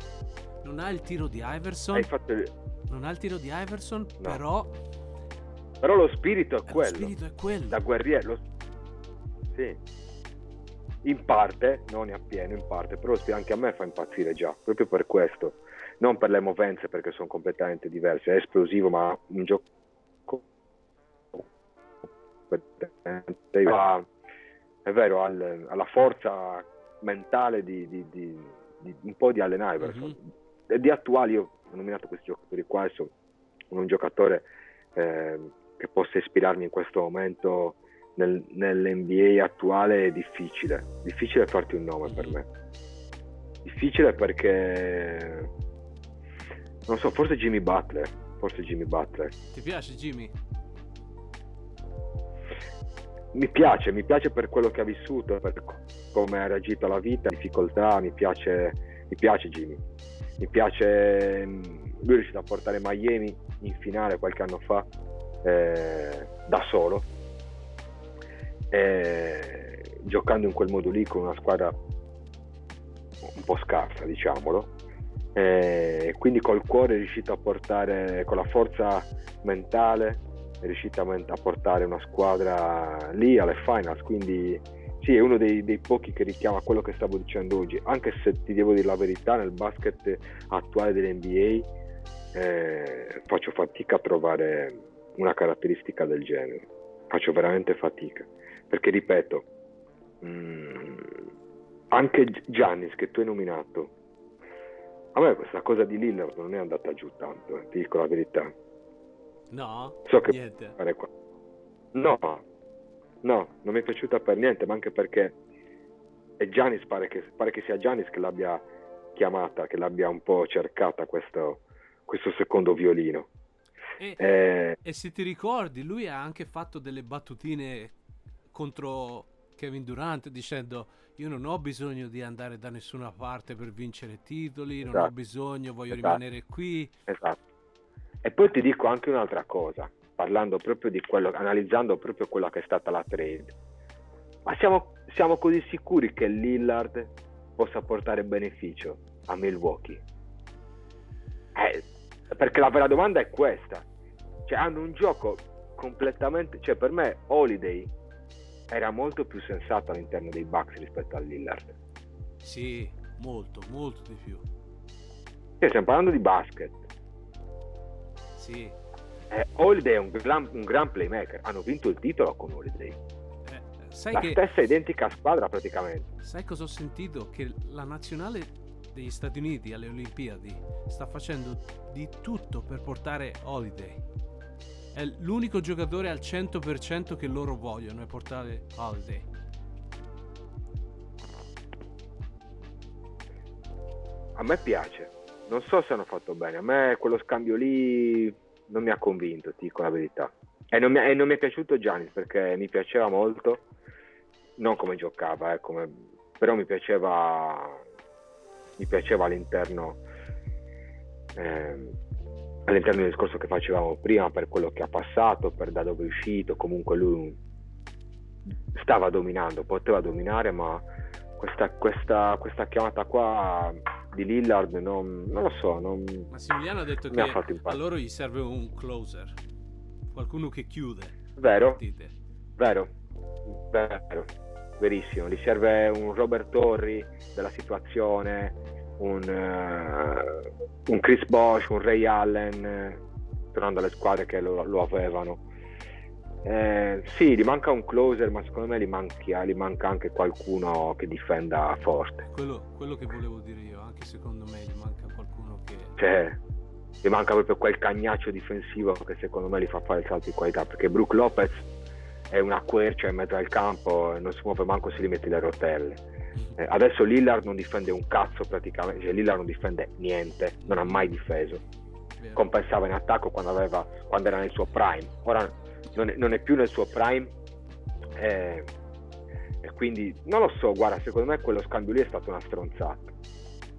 [SPEAKER 1] Non ha il tiro di Iverson.
[SPEAKER 2] Hai fatto
[SPEAKER 1] non ha il tiro di Iverson, no. però...
[SPEAKER 2] Però lo spirito è quello. Lo
[SPEAKER 1] spirito è quello.
[SPEAKER 2] Da guerriero. Lo... Sì. In parte, non appieno, in parte, però anche a me fa impazzire già, proprio per questo. Non per le movenze, perché sono completamente diverse. È esplosivo, ma un gioco... È vero, ha la forza mentale di, di, di, di, un po' di Allen Iverson. Mm-hmm. Di attuali io nominato questi giocatori qua, sono un giocatore eh, che possa ispirarmi in questo momento nel, nell'NBA attuale è difficile, difficile farti un nome per me. Difficile perché non so, forse Jimmy Butler, forse Jimmy Butler.
[SPEAKER 1] Ti piace Jimmy?
[SPEAKER 2] mi piace, mi piace per quello che ha vissuto, per come ha reagito alla vita, difficoltà, mi piace, mi piace Jimmy, mi piace, mm, lui è riuscito a portare Miami in finale qualche anno fa eh, da solo, eh, giocando in quel modo lì con una squadra un po' scarsa, diciamolo. Eh, quindi col cuore è riuscito a portare, con la forza mentale, è riuscito a, portare una squadra lì alle finals. Quindi sì, è uno dei, dei, pochi che richiama quello che stavo dicendo oggi. Anche se ti devo dire la verità, nel basket attuale dell'NBA eh, faccio fatica a trovare una caratteristica del genere. Faccio veramente fatica. Perché ripeto, mh, mm, anche Giannis che tu hai nominato, a me questa cosa di Lillard non è andata giù tanto, eh, ti dico la verità.
[SPEAKER 1] No,
[SPEAKER 2] so che
[SPEAKER 1] niente.
[SPEAKER 2] Qua. No, no, non mi è piaciuta per niente, ma anche perché è Giannis, pare che, pare che sia Giannis che l'abbia chiamata, che l'abbia un po' cercata questo, questo secondo violino.
[SPEAKER 1] E, eh, e se ti ricordi, lui ha anche fatto delle battutine contro Kevin Durant dicendo io non ho bisogno di andare da nessuna parte per vincere titoli, non esatto. ho bisogno, voglio esatto. rimanere qui.
[SPEAKER 2] Esatto. E poi ti dico anche un'altra cosa, parlando proprio di quello, analizzando proprio quella che è stata la trade. Ma siamo, siamo così sicuri che Lillard possa portare beneficio a Milwaukee? Eh, perché la vera domanda è questa. Cioè, hanno un gioco completamente... Cioè, per me Holiday era molto più sensato all'interno dei Bucks rispetto a Lillard.
[SPEAKER 1] Sì, molto, molto di più.
[SPEAKER 2] Cioè, stiamo parlando di basket.
[SPEAKER 1] Sì.
[SPEAKER 2] Eh, Holiday è un gran, un gran, playmaker. Hanno vinto il titolo con Holiday. Eh, sai la che... stessa identica squadra praticamente.
[SPEAKER 1] Sai cosa ho sentito? Che la nazionale degli Stati Uniti alle Olimpiadi sta facendo di tutto per portare Holiday è l'unico giocatore al 100% che loro vogliono è portare Holiday.
[SPEAKER 2] A me piace, non so se hanno fatto bene, a me quello scambio lì non mi ha convinto, ti dico la verità. E non mi, e non mi è piaciuto Giannis perché mi piaceva molto, non come giocava, eh, come, però mi piaceva, mi piaceva all'interno eh, all'interno del discorso che facevamo prima per quello che ha passato, per da dove è uscito, comunque lui stava dominando, poteva dominare, ma questa, questa, questa chiamata qua di Lillard non, non lo so. Non,
[SPEAKER 1] Massimiliano ha detto che a loro gli serve un closer, qualcuno che chiude.
[SPEAKER 2] Vero, vero, vero, verissimo. Gli serve un Robert Torri della situazione, un, uh, un Chris Bosch, un Ray Allen, uh, tornando alle squadre che lo, lo avevano. Eh, sì, gli manca un closer, ma secondo me gli, manchi, gli, manca anche qualcuno che difenda forte.
[SPEAKER 1] Quello, quello, che volevo dire io, anche secondo me gli manca qualcuno che...
[SPEAKER 2] Cioè, gli manca proprio quel cagnaccio difensivo che secondo me gli fa fare il salto di qualità, perché Brook Lopez è una quercia in mezzo al campo, non si muove manco se gli metti le rotelle eh, adesso Lillard non difende un cazzo praticamente, cioè Lillard non difende niente, non ha mai difeso. Compensava in attacco quando, aveva, quando era nel suo prime. Ora non è, non è più nel suo prime. Eh, e quindi non lo so, guarda, secondo me quello scambio lì è stato una stronzata.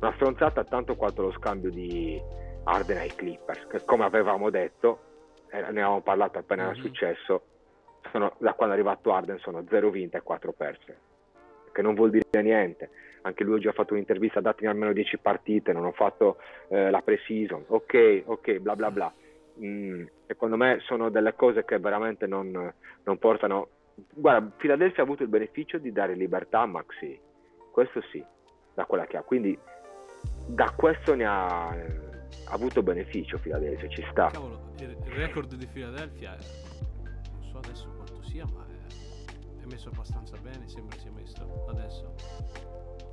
[SPEAKER 2] Una stronzata tanto quanto lo scambio di Arden ai Clippers, che come avevamo detto, eh, ne avevamo parlato appena era mhm. successo, sono, da quando è arrivato Arden sono 0 vinte e 4 perse che non vuol dire niente. Anche lui ha già fatto un'intervista, datemi almeno 10 partite, non ho fatto eh, la pre-season, ok, ok, bla bla bla. Mm, secondo me sono delle cose che veramente non, non portano... Guarda, Philadelphia ha avuto il beneficio di dare libertà a Maxi, questo sì, da quella che ha. Quindi da questo ne ha, ha avuto beneficio Philadelphia, ci sta.
[SPEAKER 1] Cavolo, il record di Philadelphia, non so adesso quanto sia, ma è messo abbastanza bene, sembra sia messo adesso.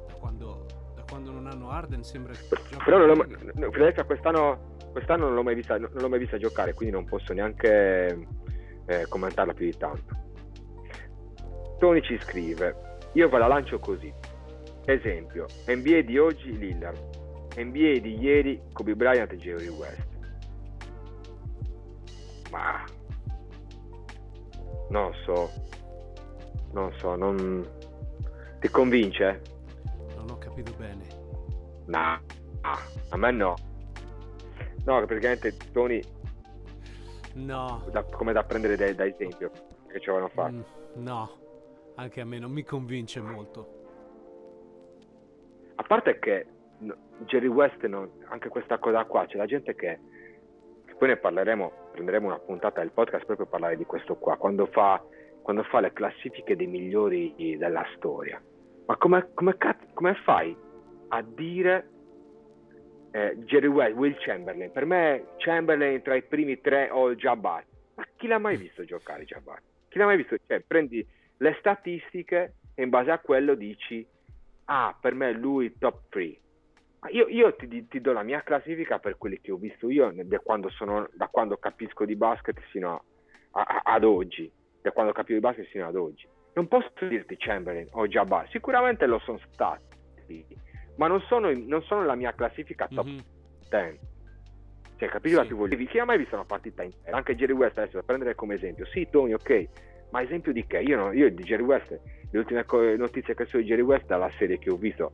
[SPEAKER 1] Da quando, da quando non hanno Arden sembra che
[SPEAKER 2] Però non l'ho, no, Philadelphia quest'anno, quest'anno non, l'ho mai vista, non l'ho mai vista giocare, quindi non posso neanche eh, commentarla più di tanto. Tony ci scrive, io ve la lancio così. Esempio, NBA di oggi Lillard, NBA di ieri Kobe Bryant e Jerry West. Ma non so, non so, non... Ti convince?
[SPEAKER 1] Non ho capito bene.
[SPEAKER 2] No, ah, a me no. No, praticamente Tony...
[SPEAKER 1] No.
[SPEAKER 2] Da, come da prendere da, da esempio che ci avevano fatto.
[SPEAKER 1] Mm, no, anche a me non mi convince molto.
[SPEAKER 2] A parte che Jerry West, non, anche questa cosa qua, c'è la gente che, poi ne parleremo, prenderemo una puntata del podcast proprio per parlare di questo qua, quando fa, quando fa le classifiche dei migliori della storia. Ma come, come, come fai a dire eh, Jerry West, Will Chamberlain? Per me Chamberlain tra i primi tre o Jabbar. Ma chi l'ha mai visto giocare Jabbar? Chi l'ha mai visto? Cioè, prendi le statistiche e in base a quello dici, ah, per me lui top 3. Io, io ti, ti, do la mia classifica per quelli che ho visto io da quando, sono, da quando capisco di basket fino a, a, ad oggi, da quando capisco di basket fino ad oggi. Non posso dirti Chamberlain o Jabbar, sicuramente lo sono stati, ma non sono, non sono la mia classifica top mm-hmm. 10. Cioè, capito sì. voglio Chi ha mai visto una partita intera? Anche Jerry West adesso da prendere come esempio. Sì, Tony, ok, ma esempio di che? Io, no, io di Jerry West, le ultime notizie che so di Jerry West dalla serie che ho visto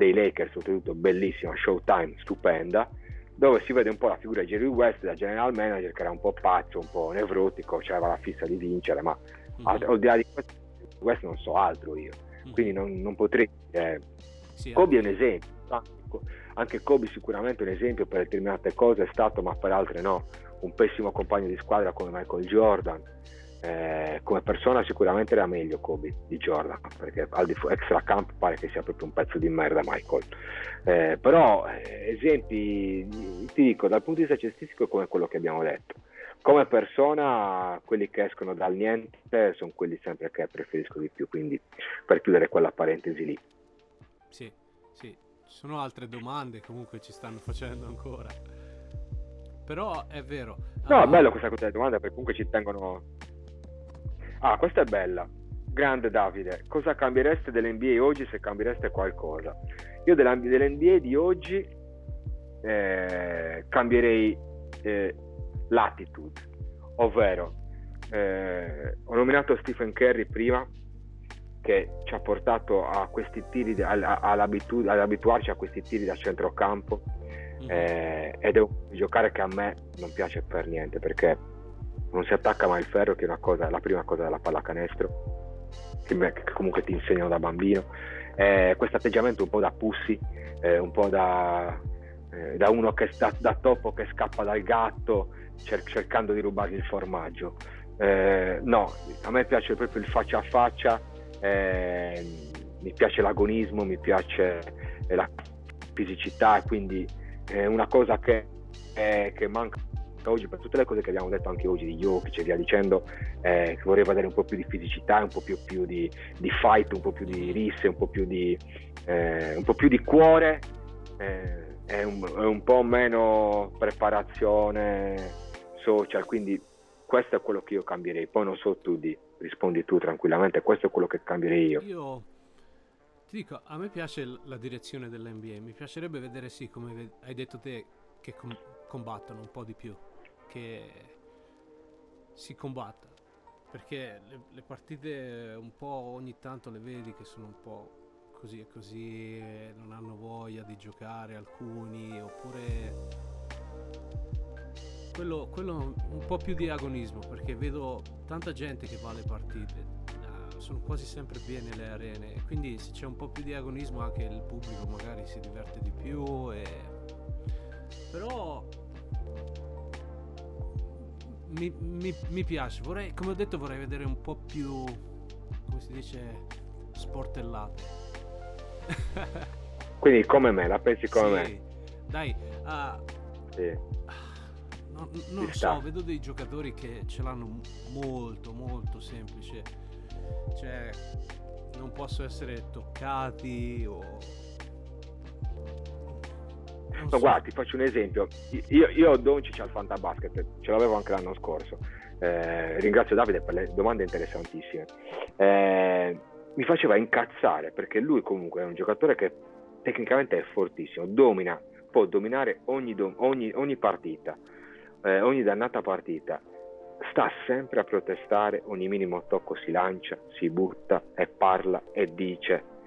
[SPEAKER 2] dei Lakers, oltretutto bellissima, Showtime, stupenda, dove si vede un po' la figura di Jerry West da general manager che era un po' pazzo, un po' nevrotico, aveva la fissa di vincere, ma mm-hmm. al, al, di là di questo, West non so altro io, mm-hmm. quindi non, non potrei... Eh, sì, Kobe è un esempio, anche Kobe sicuramente è un esempio per determinate cose è stato, ma per altre no, un pessimo compagno di squadra come Michael Jordan. Eh, come persona sicuramente era meglio Kobe di Jordan perché al di fuori extra camp pare che sia proprio un pezzo di merda Michael eh, però eh, esempi ti dico dal punto di vista cestistico è come quello che abbiamo detto come persona quelli che escono dal niente sono quelli sempre che preferisco di più quindi per chiudere quella parentesi lì
[SPEAKER 1] sì ci sono altre domande comunque ci stanno facendo ancora. Però è vero.
[SPEAKER 2] No, ah, è bello questa cosa delle domande perché comunque ci tengono... Ah, questa è bella. Grande Davide, cosa cambiereste dell'NBA oggi se cambiereste qualcosa? Io dell'NBA di oggi eh, cambierei eh, l'attitude, ovvero eh, ho nominato Stephen Curry prima che ci ha portato a questi tiri, all'abitu- ad abituarci a questi tiri da centrocampo mm. eh, ed è un giocare che a me non piace per niente perché non si attacca mai il ferro che è cosa, la prima cosa della pallacanestro che, che comunque ti insegnano da bambino. Eh, questo atteggiamento un po' da pussy eh, un po' da, eh, da uno che sta da topo che scappa dal gatto cer- cercando di rubargli il formaggio. Eh, no, a me piace proprio il faccia a faccia eh, mi piace l'agonismo, mi piace la fisicità quindi è una cosa che, che manca oggi per tutte le cose che abbiamo detto anche oggi di Jokic e via dicendo eh, che vorrei vedere un po' più di fisicità un po' più, più di, di, fight un po' più di risse un po' più di, eh, un po' più di cuore eh, è, un, è un po' meno preparazione social. Quindi questo è quello che io cambierei. Poi non so tu di rispondi tu tranquillamente, questo è quello che cambierei io.
[SPEAKER 1] Io ti dico, a me piace la direzione dell'NBA, mi piacerebbe vedere sì, come hai detto te, che com- combattono un po' di più, che si combatta, perché le, le, partite un po' ogni tanto le vedi che sono un po' così e così, non hanno voglia di giocare alcuni, oppure quello, quello un po' più di agonismo perché vedo tanta gente che va alle partite uh, sono quasi sempre piene le arene quindi se c'è un po' più di agonismo anche il pubblico magari si diverte di più e... però mi, mi, mi, piace vorrei come ho detto vorrei vedere un po' più come si dice sportellate
[SPEAKER 2] quindi come me la pensi come
[SPEAKER 1] sì. me dai uh,
[SPEAKER 2] sì
[SPEAKER 1] No, non lo so, vedo dei giocatori che ce l'hanno molto molto semplice. Cioè, non possono essere toccati o...
[SPEAKER 2] No, guarda, ti faccio un esempio. Io, io Doncic al Fantabasket, ce l'avevo anche l'anno scorso. Eh, ringrazio Davide per le domande interessantissime. Eh, mi faceva incazzare perché lui comunque è un giocatore che tecnicamente è fortissimo, domina, può dominare ogni, ogni, ogni partita eh, ogni dannata partita. sta sempre a protestare, ogni minimo tocco si lancia, si butta e parla e dice.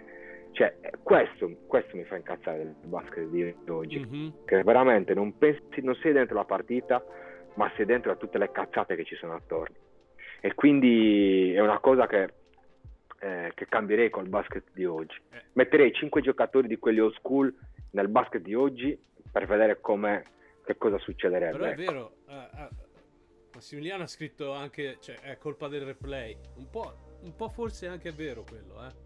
[SPEAKER 2] Cioè, questo, questo mi fa incazzare del basket di oggi, mm-hmm. che veramente non, pensi, non sei dentro la partita, ma sei dentro a tutte le cazzate che ci sono attorno. E quindi è una cosa che, eh, che cambierei col basket di oggi. Eh. Metterei 5 giocatori di quelli old school nel basket di oggi per vedere come che cosa succederebbe.
[SPEAKER 1] Però è vero, uh, uh, Massimiliano ha scritto anche, cioè è colpa del replay, un po', un po forse anche è vero quello, eh.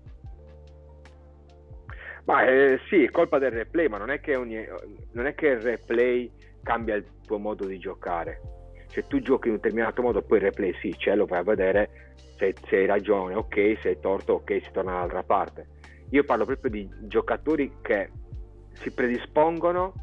[SPEAKER 2] Ma eh, sì, è colpa del replay, ma non è, che ogni, non è che il replay cambia il tuo modo di giocare. Se tu giochi in un determinato modo, poi il replay sì, c'è, lo vai a vedere, se, se hai ragione, ok, se hai torto, ok, si torna dall'altra parte. Io parlo proprio di giocatori che si predispongono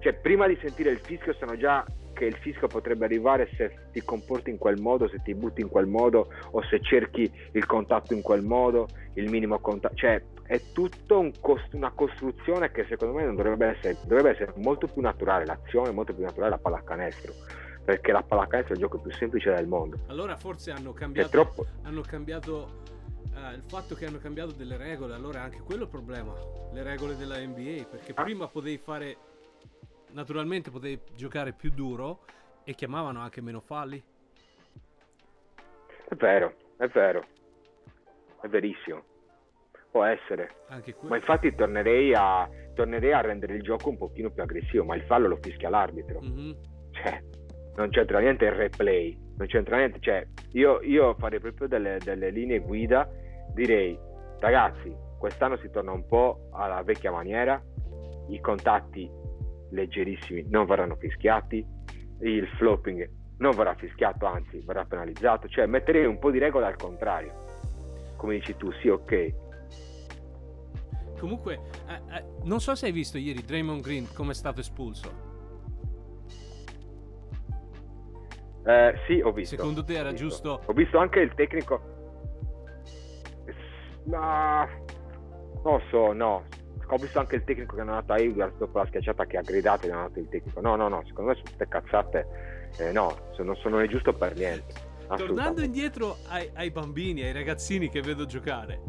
[SPEAKER 2] cioè prima di sentire il fischio sanno già che il fischio potrebbe arrivare se ti comporti in quel modo, se ti butti in quel modo o se cerchi il contatto in quel modo, il minimo contatto, cioè è tutto un cost- una costruzione che secondo me non dovrebbe essere, dovrebbe essere molto più naturale, l'azione è molto più naturale la pallacanestro perché la pallacanestro è il gioco più semplice del mondo.
[SPEAKER 1] Allora forse hanno cambiato, troppo... hanno cambiato uh, il fatto che hanno cambiato delle regole, allora anche quello è il problema, le regole della NBA, perché ah. prima potevi fare naturalmente potevi giocare più duro e chiamavano anche meno falli.
[SPEAKER 2] È vero, è vero, è verissimo. Può essere. Ma infatti tornerei a, tornerei a, rendere il gioco un pochino più aggressivo, ma il fallo lo fischia l'arbitro. Mm-hmm. Cioè, non c'entra niente il replay, non c'entra niente. Cioè, io, io farei proprio delle, delle linee guida, direi, ragazzi, quest'anno si torna un po' alla vecchia maniera, i contatti leggerissimi non verranno fischiati, il flopping non verrà fischiato, anzi verrà penalizzato, cioè metterei un po' di regola al contrario. Come dici tu, sì, ok.
[SPEAKER 1] Comunque, eh, eh, non so se hai visto ieri Draymond Green come è stato espulso.
[SPEAKER 2] Eh, sì, ho visto.
[SPEAKER 1] Secondo te era giusto?
[SPEAKER 2] Ho visto anche il tecnico. Ma non so, no ho visto anche il tecnico che è andato a Edwards dopo la schiacciata che ha gridato e è andato il tecnico. No, no, no, secondo me sono tutte cazzate. Eh, no, non, sono, è giusto per niente.
[SPEAKER 1] Tornando indietro ai, ai, bambini, ai ragazzini che vedo giocare,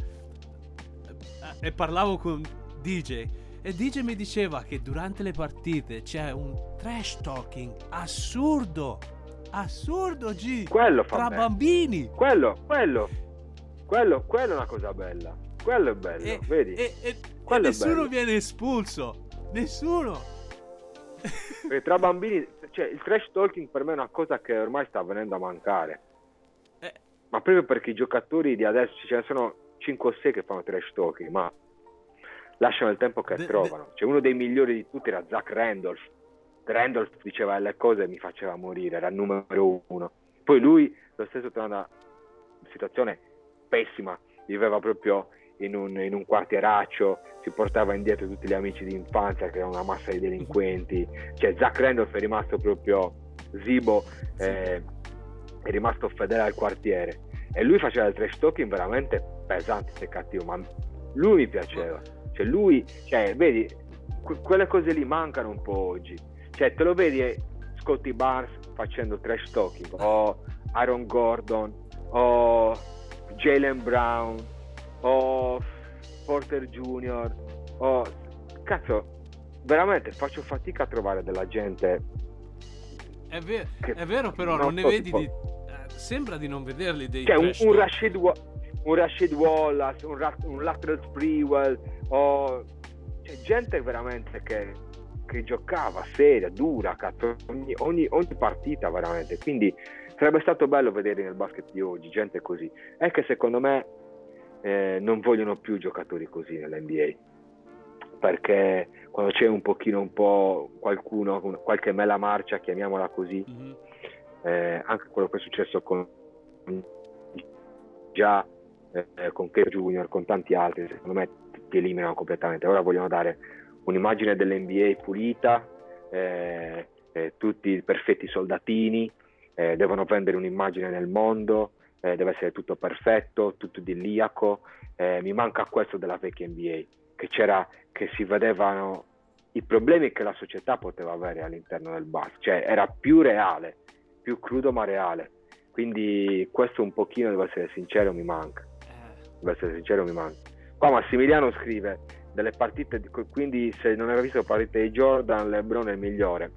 [SPEAKER 1] e parlavo con DJ, e DJ mi diceva che durante le partite c'è un trash talking assurdo, assurdo G,
[SPEAKER 2] quello
[SPEAKER 1] tra
[SPEAKER 2] me.
[SPEAKER 1] bambini.
[SPEAKER 2] Quello, quello, quello, quello è una cosa bella. Quello è bello, e, vedi?
[SPEAKER 1] E, e, e nessuno viene espulso. Nessuno.
[SPEAKER 2] Perché tra bambini, cioè il trash talking per me è una cosa che ormai sta venendo a mancare. Eh. Ma proprio perché i giocatori di adesso, ce ne sono 5 o 6 che fanno trash talking, ma lasciano il tempo che de, trovano. De... Cioè uno dei migliori di tutti era Zach Randolph. Randolph diceva le cose e mi faceva morire, era il numero uno. Poi lui, lo stesso, torna da situazione pessima, viveva proprio in un, in un, quartieraccio, si portava indietro tutti gli amici di infanzia che erano una massa di delinquenti, cioè Zach Randolph è rimasto proprio Zibo, eh, è rimasto fedele al quartiere e lui faceva il trash talking veramente pesante e cattivo, ma lui mi piaceva, cioè lui, cioè vedi, que- quelle cose lì mancano un po' oggi, cioè te lo vedi eh, Scotty Barnes facendo trash talking o Aaron Gordon o Jalen Brown o Porter Junior o cazzo veramente faccio fatica a trovare della gente
[SPEAKER 1] è, ver- è vero però non, non ne vedi di... eh, sembra di non vederli dei
[SPEAKER 2] cioè un, un, Rashid Wa- un Rashid Wallace un, Ra- un Lateral Sprewell o cioè, gente veramente che, che giocava seria, dura cazzo, ogni, ogni, ogni partita veramente. Quindi sarebbe stato bello vedere nel basket di oggi gente così. È che secondo me eh, non vogliono più giocatori così nell'NBA perché quando c'è un pochino un po' qualcuno, qualche mela marcia, chiamiamola così, mm-hmm. eh, anche quello che è successo con già eh, con Kerr Junior, con tanti altri, secondo me ti eliminano completamente. Ora vogliono dare un'immagine dell'NBA pulita, eh, eh, tutti perfetti soldatini, eh, devono vendere un'immagine nel mondo, eh, deve essere tutto perfetto, tutto idilliaco. Eh, mi manca questo della vecchia NBA, che, che si vedevano i problemi che la società poteva avere all'interno del basket, cioè era più reale, più crudo ma reale. Quindi questo un pochino, devo essere sincero, mi manca. Devo essere sincero, mi manca. Qua Massimiliano scrive delle partite, di- quindi se non aveva visto partite di Jordan, LeBron è il migliore.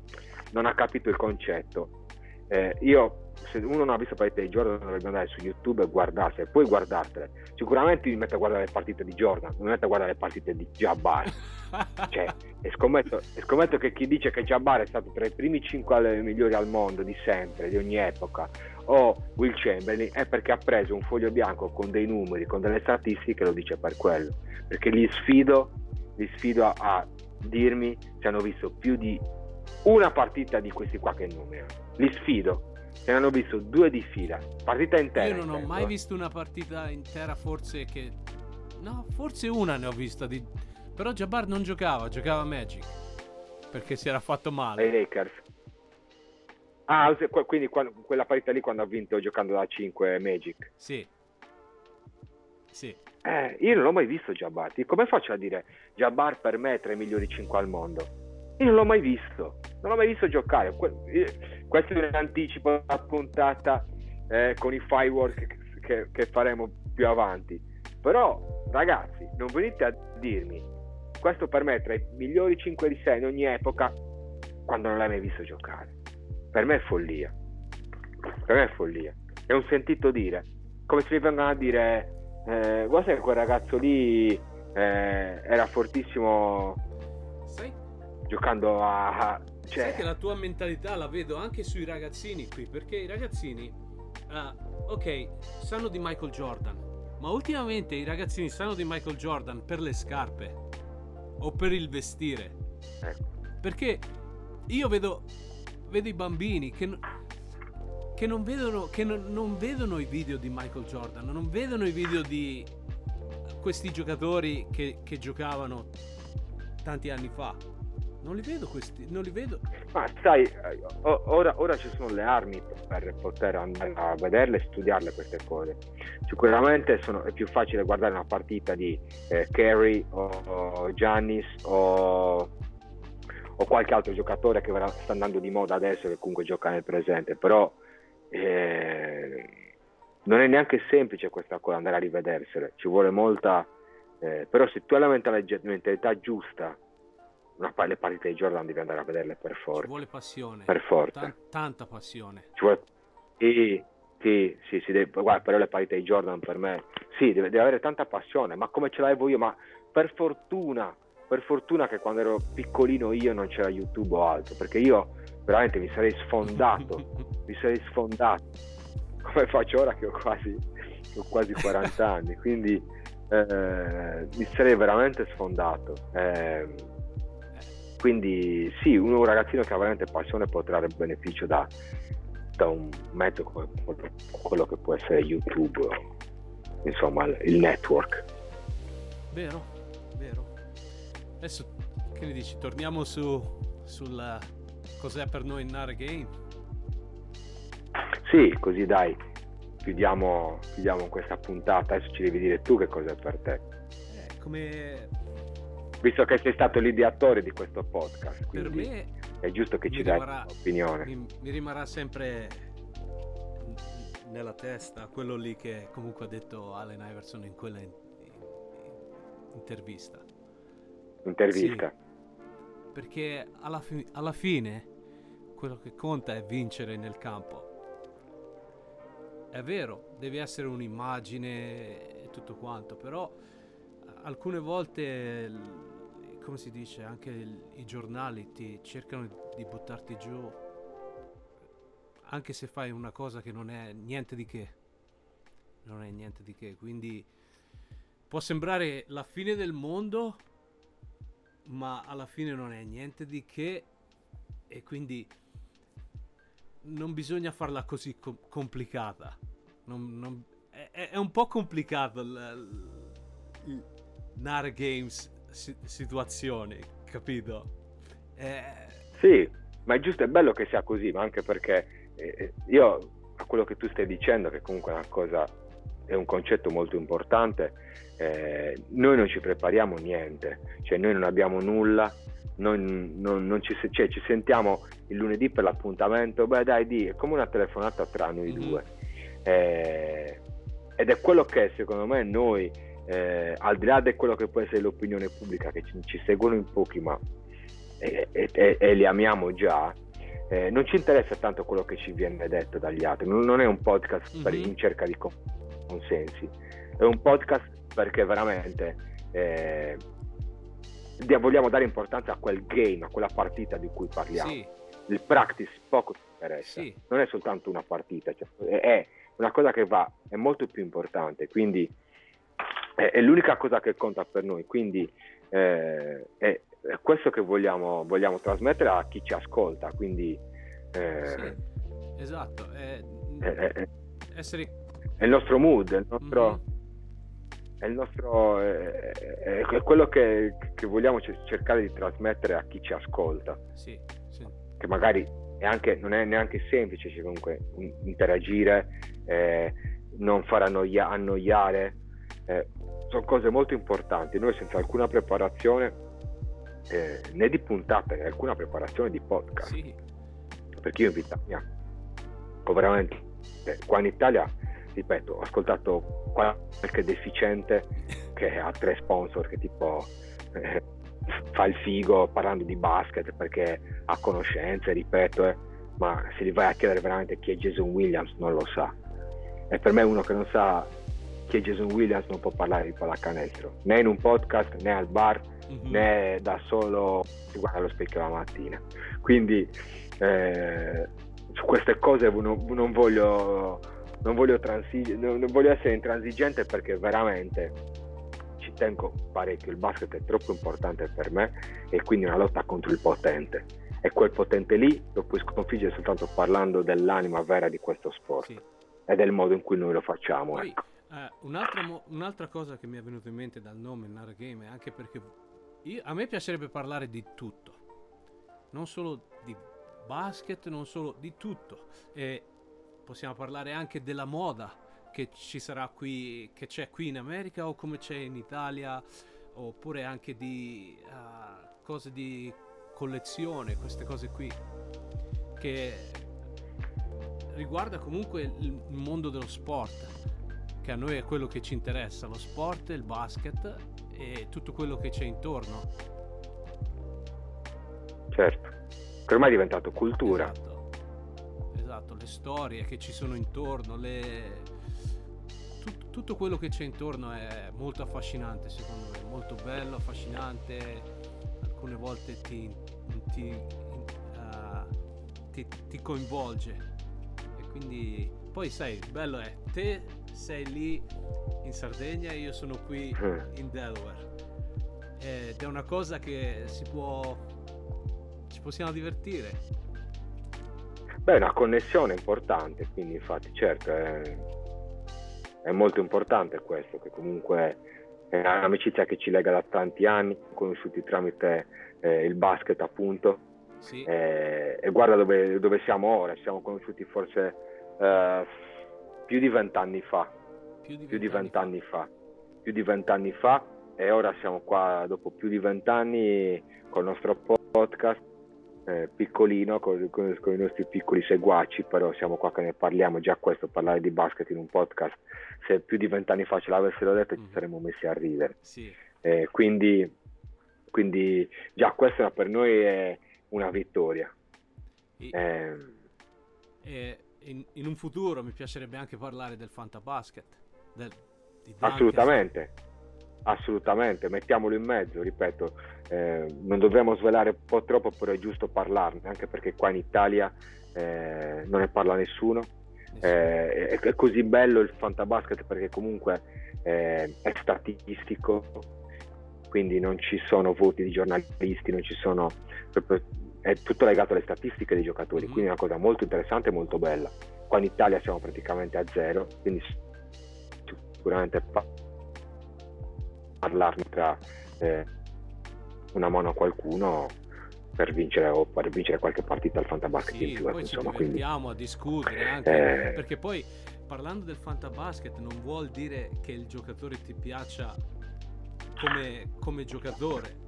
[SPEAKER 2] Non ha capito il concetto. Eh, io, se uno non ha visto partite di Jordan, dovrebbe andare su YouTube e guardarsele, poi guardartele. Sicuramente mi metto a guardare le partite di Jordan, mi metto a guardare le partite di Jabbar. Cioè, e scommetto, e scommetto che chi dice che Jabbar è stato tra i primi 5 migliori al mondo di sempre, di ogni epoca, o Will Chamberlain, è perché ha preso un foglio bianco con dei numeri, con delle statistiche lo dice per quello. Perché li sfido, li sfido a, a dirmi se hanno visto più di una partita di questi qua che numeri. Li sfido. Se ne hanno visto due di fila, partita intera.
[SPEAKER 1] Io non ho
[SPEAKER 2] intendo,
[SPEAKER 1] mai visto una partita intera, forse che... No, forse una ne ho vista di... Però Jabbar non giocava, giocava Magic. Perché si era fatto
[SPEAKER 2] ai
[SPEAKER 1] male.
[SPEAKER 2] Lakers. Ah, quindi quella partita lì quando ha vinto giocando da 5 Magic.
[SPEAKER 1] Sì. Sì.
[SPEAKER 2] Eh, io non l'ho mai visto Jabbar. Ti- Come faccio a dire Jabbar per me è tra i migliori 5 al mondo? Io non l'ho mai visto. Non l'ho mai visto giocare. Que- eh, questo è un anticipo della puntata eh, con i firework che, che- faremo più avanti. Però, ragazzi, non venite a dirmi questo per me è tra i migliori 5 di 6 in ogni epoca quando non l'hai mai visto giocare. Per me è follia. Per me è follia. È un sentito dire. Come se mi vengono a dire eh, guarda che quel ragazzo lì eh, era fortissimo
[SPEAKER 1] Sai,
[SPEAKER 2] giocando a... cioè,
[SPEAKER 1] sai che la tua mentalità la vedo anche sui ragazzini qui. Perché i ragazzini... ah, ok, sanno di Michael Jordan. Ma ultimamente i ragazzini sanno di Michael Jordan per le scarpe. O per il vestire.
[SPEAKER 2] ecco.
[SPEAKER 1] Perché io vedo, vedo i bambini che, che non vedono che non, non vedono i video di Michael Jordan, non vedono i video di questi giocatori che, che giocavano tanti anni fa. Non li vedo questi, non li vedo.
[SPEAKER 2] Ma sai, eh, ora, ora ci sono le armi per poter andare a vederle e studiarle queste cose. Sicuramente sono- è più facile guardare una partita di eh, Kerry o, o Giannis o, o qualche altro giocatore che verrà- sta andando di moda adesso che comunque gioca nel presente, però eh, non è neanche semplice questa cosa andare a rivedersele, ci vuole molta... eh, però se tu hai la mentalità giusta, una le partite di Jordan devi andare a vederle per
[SPEAKER 1] Ci
[SPEAKER 2] forza.
[SPEAKER 1] vuole passione.
[SPEAKER 2] Per forza.
[SPEAKER 1] Tan- tanta passione.
[SPEAKER 2] Ci vuole... Sì, sì, sì, sì, deve- guarda, però le partite di Jordan per me, sì, deve, deve avere tanta passione, ma come ce l'avevo io, ma per fortuna, per fortuna che quando ero piccolino io non c'era YouTube o altro, perché io veramente mi sarei sfondato, mi sarei sfondato, come faccio ora che ho quasi, che ho quasi 40 anni, quindi eh, mi sarei veramente sfondato. Ehm, quindi sì, un ragazzino che ha veramente passione può trarre beneficio da, da un mezzo come quello- quello che può essere YouTube, insomma il network.
[SPEAKER 1] Vero, vero. Adesso che ne dici? Torniamo su sul cos'è per noi Nare Game.
[SPEAKER 2] Sì, così dai, chiudiamo, chiudiamo questa puntata, adesso ci devi dire tu che cos'è per te,
[SPEAKER 1] Eh, come
[SPEAKER 2] visto che sei stato l'ideatore di questo podcast,
[SPEAKER 1] per me
[SPEAKER 2] è giusto che ci dai un'opinione.
[SPEAKER 1] mi, mi rimarrà sempre nella testa quello lì che comunque ha detto Allen Iverson in quella in- in- intervista.
[SPEAKER 2] Intervista.
[SPEAKER 1] Perché alla, fi- alla fine quello che conta è vincere nel campo. È vero, deve essere un'immagine e tutto quanto, però alcune volte, come si dice, anche il- i giornali ti cercano di buttarti giù, anche se fai una cosa che non è niente di che. Non è niente di che, quindi può sembrare la fine del mondo, ma alla fine non è niente di che e quindi non bisogna farla così com- complicata. Non- non- è, è- un po' complicato il, il Nare Games si- situazione, capito? Eh,
[SPEAKER 2] Sì, ma è giusto, è bello che sia così, ma anche perché eh, io a quello che tu stai dicendo, che comunque è una cosa è un concetto molto importante, eh, noi non ci prepariamo niente, cioè noi non abbiamo nulla, noi non, non ci, cioè, ci, sentiamo il lunedì per l'appuntamento, beh dai di, è come una telefonata tra noi mm-hmm. due. Eh, ed è quello che secondo me noi, eh, al di là di quello che può essere l'opinione pubblica, che ci, ci seguono in pochi ma e, e, e li amiamo già, eh, non ci interessa tanto quello che ci viene detto dagli altri, non, non è un podcast mm-hmm. per, in cerca di consensi, è un podcast perché veramente eh, vogliamo dare importanza a quel game, a quella partita di cui parliamo. Sì. Il practice poco ci interessa, sì. non è soltanto una partita, cioè, è una cosa che va, è molto più importante, quindi è, è l'unica cosa che conta per noi, quindi eh, è, è, questo che vogliamo, vogliamo, trasmettere a chi ci ascolta, quindi...
[SPEAKER 1] Eh, sì, esatto, è, essere...
[SPEAKER 2] è il nostro mood, è il nostro... Mm-hmm è, nostro, è, è quello che, che, vogliamo cercare di trasmettere a chi ci ascolta.
[SPEAKER 1] Sì, sì.
[SPEAKER 2] Che magari è anche, non è neanche semplice cioè comunque interagire, eh, non far annoia, annoiare, eh, sono cose molto importanti. Noi senza alcuna preparazione eh, né di puntata né alcuna preparazione di podcast. Sì. Perché io in Italia, veramente, eh, qua in Italia ripeto, ho ascoltato qualche deficiente che ha tre sponsor che tipo eh, fa il figo parlando di basket perché ha conoscenze, ripeto, eh, ma se gli vai a chiedere veramente chi è Jason Williams non lo sa. E per me uno che non sa chi è Jason Williams non può parlare di pallacanestro, né in un podcast, né al bar, mm-hmm. né da solo si guarda allo specchio la mattina. Quindi eh, su queste cose non, non voglio non voglio, transig- non voglio essere intransigente perché veramente ci tengo parecchio, il basket è troppo importante per me e quindi una lotta contro il potente e quel potente lì lo puoi sconfiggere soltanto parlando dell'anima vera di questo sport sì. e del modo in cui noi lo facciamo.
[SPEAKER 1] Poi,
[SPEAKER 2] ecco.
[SPEAKER 1] Eh, un'altra, mo- un'altra, cosa che mi è venuta in mente dal nome Nara Game è anche perché io, a me piacerebbe parlare di tutto, non solo di basket, non solo di tutto. E possiamo parlare anche della moda che ci sarà qui, che c'è qui in America o come c'è in Italia, oppure anche di uh, cose di collezione, queste cose qui, che riguarda comunque il mondo dello sport, che a noi è quello che ci interessa, lo sport, il basket e tutto quello che c'è intorno.
[SPEAKER 2] Certo, che ormai è diventato cultura.
[SPEAKER 1] Esatto. Esatto, le storie che ci sono intorno, le... Tut- tutto quello che c'è intorno è molto affascinante secondo me, molto bello, affascinante, alcune volte ti, ti, uh, ti, ti coinvolge. E quindi poi sai, il bello è te sei lì in Sardegna e io sono qui mm. in Delaware ed è una cosa che si può ci possiamo divertire
[SPEAKER 2] Beh, una connessione importante, quindi infatti certo è, è molto importante questo, che comunque è un'amicizia che ci lega da tanti anni, conosciuti tramite eh, il basket appunto. Sì. Eh, e guarda dove, dove, siamo ora, ci siamo conosciuti forse eh, più di vent'anni fa. Più di vent'anni fa. Più di vent'anni fa e ora siamo qua dopo più di vent'anni col nostro podcast eh, piccolino con, con, con, i nostri piccoli seguaci, però siamo qua che ne parliamo, già questo, parlare di basket in un podcast, se più di vent'anni fa ce l'avessero detto mm. ci saremmo messi a ridere.
[SPEAKER 1] Sì.
[SPEAKER 2] Eh, quindi, quindi, già questa per noi è una vittoria.
[SPEAKER 1] E, eh, in, in, un futuro mi piacerebbe anche parlare del fantabasket. Del,
[SPEAKER 2] assolutamente assolutamente, mettiamolo in mezzo, ripeto, eh, non dovremmo svelare un po' troppo, però è giusto parlarne, anche perché qua in Italia eh, non ne parla nessuno. Eh, è, è, così bello il fantabasket perché comunque eh, è statistico, quindi non ci sono voti di giornalisti, non ci sono, è tutto legato alle statistiche dei giocatori, mm-hmm. quindi è una cosa molto interessante e molto bella. Qua in Italia siamo praticamente a zero, quindi sicuramente parlarne tra eh, una mano a qualcuno per vincere o per vincere qualche partita al fantabasket
[SPEAKER 1] sì,
[SPEAKER 2] in più.
[SPEAKER 1] Poi
[SPEAKER 2] ecco,
[SPEAKER 1] ci
[SPEAKER 2] insomma,
[SPEAKER 1] divertiamo
[SPEAKER 2] quindi,
[SPEAKER 1] a discutere anche eh, perché poi parlando del fantabasket non vuol dire che il giocatore ti piaccia come, come giocatore.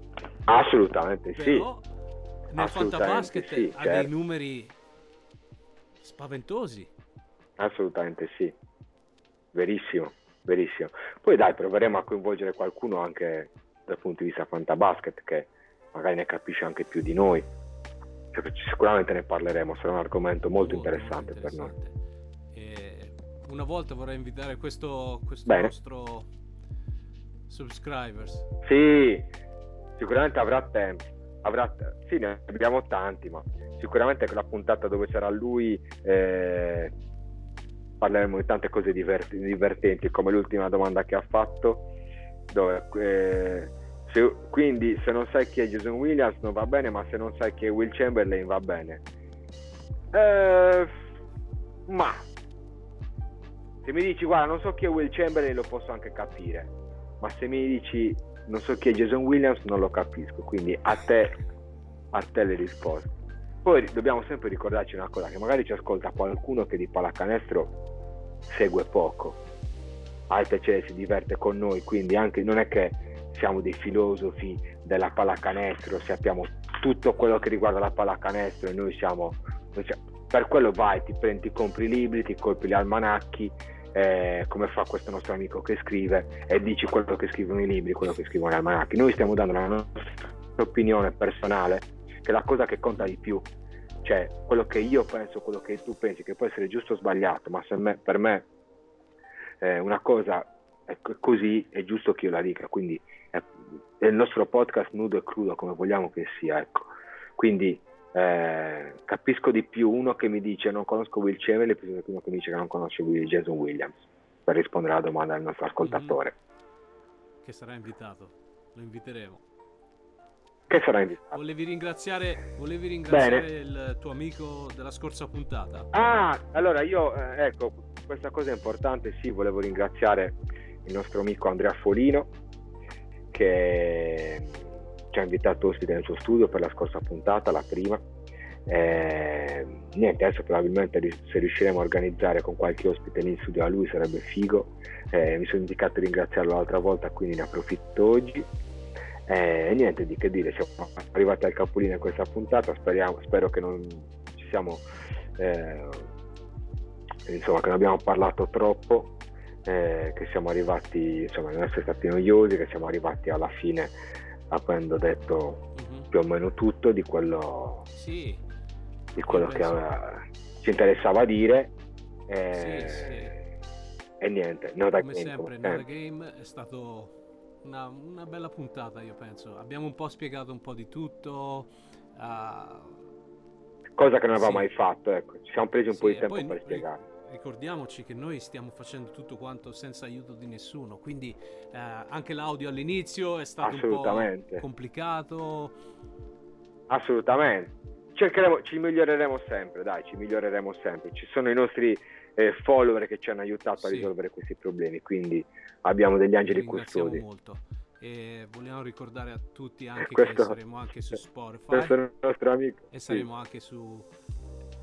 [SPEAKER 2] Assolutamente
[SPEAKER 1] Però
[SPEAKER 2] sì.
[SPEAKER 1] Nel fantabasket
[SPEAKER 2] sì,
[SPEAKER 1] ha
[SPEAKER 2] certo.
[SPEAKER 1] dei numeri spaventosi.
[SPEAKER 2] Assolutamente sì. Verissimo, verissimo. Poi dai, proveremo a coinvolgere qualcuno anche dal punto di vista fantabasket che magari ne capisce anche più di noi. Cioè, Sicuramente ne parleremo, sarà un argomento molto, interessante, per noi.
[SPEAKER 1] interessante. E una volta vorrei invitare questo, questo nostro subscribers.
[SPEAKER 2] Sì, sicuramente avrà tempo. Avrà sì, ne abbiamo tanti, ma sicuramente quella puntata dove sarà lui eh, parleremo di tante cose divert- divertenti, come l'ultima domanda che ha fatto. Dove, eh, se- quindi se non sai chi è Jason Williams non va bene, ma se non sai chi è Will Chamberlain va bene. Eh, ma se mi dici guarda non so chi è Will Chamberlain lo posso anche capire, ma se mi dici non so chi è Jason Williams non lo capisco, quindi a te, a te le risposte. Poi dobbiamo sempre ricordarci una cosa, che magari ci ascolta qualcuno che di pallacanestro segue poco, al piacere si diverte con noi, quindi anche non è che siamo dei filosofi della pallacanestro, sappiamo tutto quello che riguarda la pallacanestro e noi siamo, noi siamo- per quello vai, ti prendi, compri i libri, ti colpi gli almanacchi, eh, come fa questo nostro amico che scrive e dici quello che scrivono i libri, quello che scrivono gli almanacchi. Noi stiamo dando la nostra opinione personale, che è la cosa che conta di più. Cioè, quello che io penso, quello che tu pensi, che può essere giusto o sbagliato, ma me- per me eh, una cosa è co- così, è giusto che io la dica. Quindi è, è il nostro podcast nudo e crudo, come vogliamo che sia. Ecco. Quindi eh, capisco di più uno che mi dice non conosco Will Chamberlain piuttosto che uno che mi dice che non conosce Jason Williams per rispondere alla domanda del nostro ascoltatore
[SPEAKER 1] che sarà invitato. Lo inviteremo.
[SPEAKER 2] che sarà invitato
[SPEAKER 1] Volevi ringraziare, volevi ringraziare
[SPEAKER 2] Bene.
[SPEAKER 1] il tuo amico della scorsa puntata.
[SPEAKER 2] ah allora io eh, ecco questa cosa è importante sì volevo ringraziare il nostro amico Andrea Folino che ci ha invitato ospite nel suo studio per la scorsa puntata la prima Eh, niente, adesso probabilmente se riusciremo a organizzare con qualche ospite in studio a lui sarebbe figo. Eh, mi sono indicato di ringraziarlo l'altra volta, quindi ne approfitto oggi. Eh, E niente di che dire, siamo arrivati al capolino in questa puntata, speriamo, spero che non ci siamo, eh, insomma, che non abbiamo parlato troppo, eh, che siamo arrivati, insomma, non essere stati noiosi, che siamo arrivati alla fine avendo detto
[SPEAKER 1] Mhm.
[SPEAKER 2] più o meno tutto di quello,
[SPEAKER 1] Sì,
[SPEAKER 2] di quello che aveva- ci interessava dire. eh,
[SPEAKER 1] Sì, sì.
[SPEAKER 2] E niente, no
[SPEAKER 1] come
[SPEAKER 2] game,
[SPEAKER 1] sempre,
[SPEAKER 2] come
[SPEAKER 1] Not a Game è stato una, una bella puntata, io penso. Abbiamo un po' spiegato un po' di tutto. ah,
[SPEAKER 2] cosa che non avevamo mai fatto, ecco. ci siamo presi un po' di
[SPEAKER 1] e
[SPEAKER 2] tempo per spiegare.
[SPEAKER 1] Ricordiamoci che noi stiamo facendo tutto quanto senza aiuto di nessuno, quindi eh, anche l'audio all'inizio è stato un
[SPEAKER 2] Assolutamente.
[SPEAKER 1] po' complicato.
[SPEAKER 2] Assolutamente. Cercheremo, ci miglioreremo sempre, dai, ci miglioreremo sempre. Ci sono i nostri eh, follower che ci hanno aiutato a
[SPEAKER 1] Sì.
[SPEAKER 2] risolvere questi problemi, quindi abbiamo degli angeli custodi.
[SPEAKER 1] molto. E vogliamo ricordare a tutti anche
[SPEAKER 2] Questo-
[SPEAKER 1] che saremo anche su Spotify
[SPEAKER 2] Questo è il nostro amico.
[SPEAKER 1] e
[SPEAKER 2] Sì,
[SPEAKER 1] saremo anche su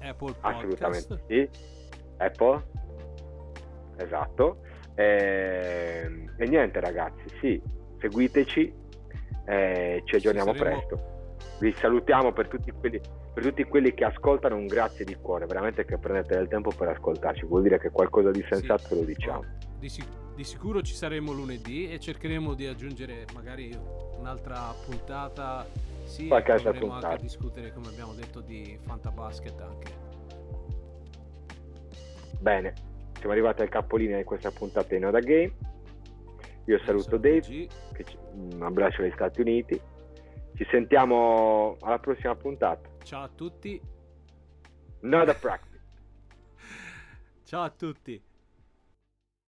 [SPEAKER 1] Apple
[SPEAKER 2] assolutamente
[SPEAKER 1] Podcast.
[SPEAKER 2] sì. Apple, esatto. E, e niente ragazzi, sì, seguiteci, eh, ci aggiorniamo
[SPEAKER 1] saremo-
[SPEAKER 2] presto. Vi salutiamo per tutti, quelli, per tutti quelli che ascoltano, un grazie di cuore, veramente che prendete del tempo per ascoltarci, vuol dire che qualcosa di sensato lo diciamo.
[SPEAKER 1] Di, sic- di sicuro ci saremo lunedì e cercheremo di aggiungere magari un'altra puntata. Sì,
[SPEAKER 2] Qualche
[SPEAKER 1] e
[SPEAKER 2] altra
[SPEAKER 1] proveremo anche a
[SPEAKER 2] puntata.
[SPEAKER 1] discutere, come abbiamo detto, di Fantabasket anche.
[SPEAKER 2] Bene, siamo arrivati al capolinea di questa puntata di Noda Game. Io saluto Dave, che ci- un abbraccio agli Stati Uniti. Ci sentiamo alla prossima puntata.
[SPEAKER 1] Ciao a tutti.
[SPEAKER 2] Noda Practice.
[SPEAKER 1] Ciao a tutti.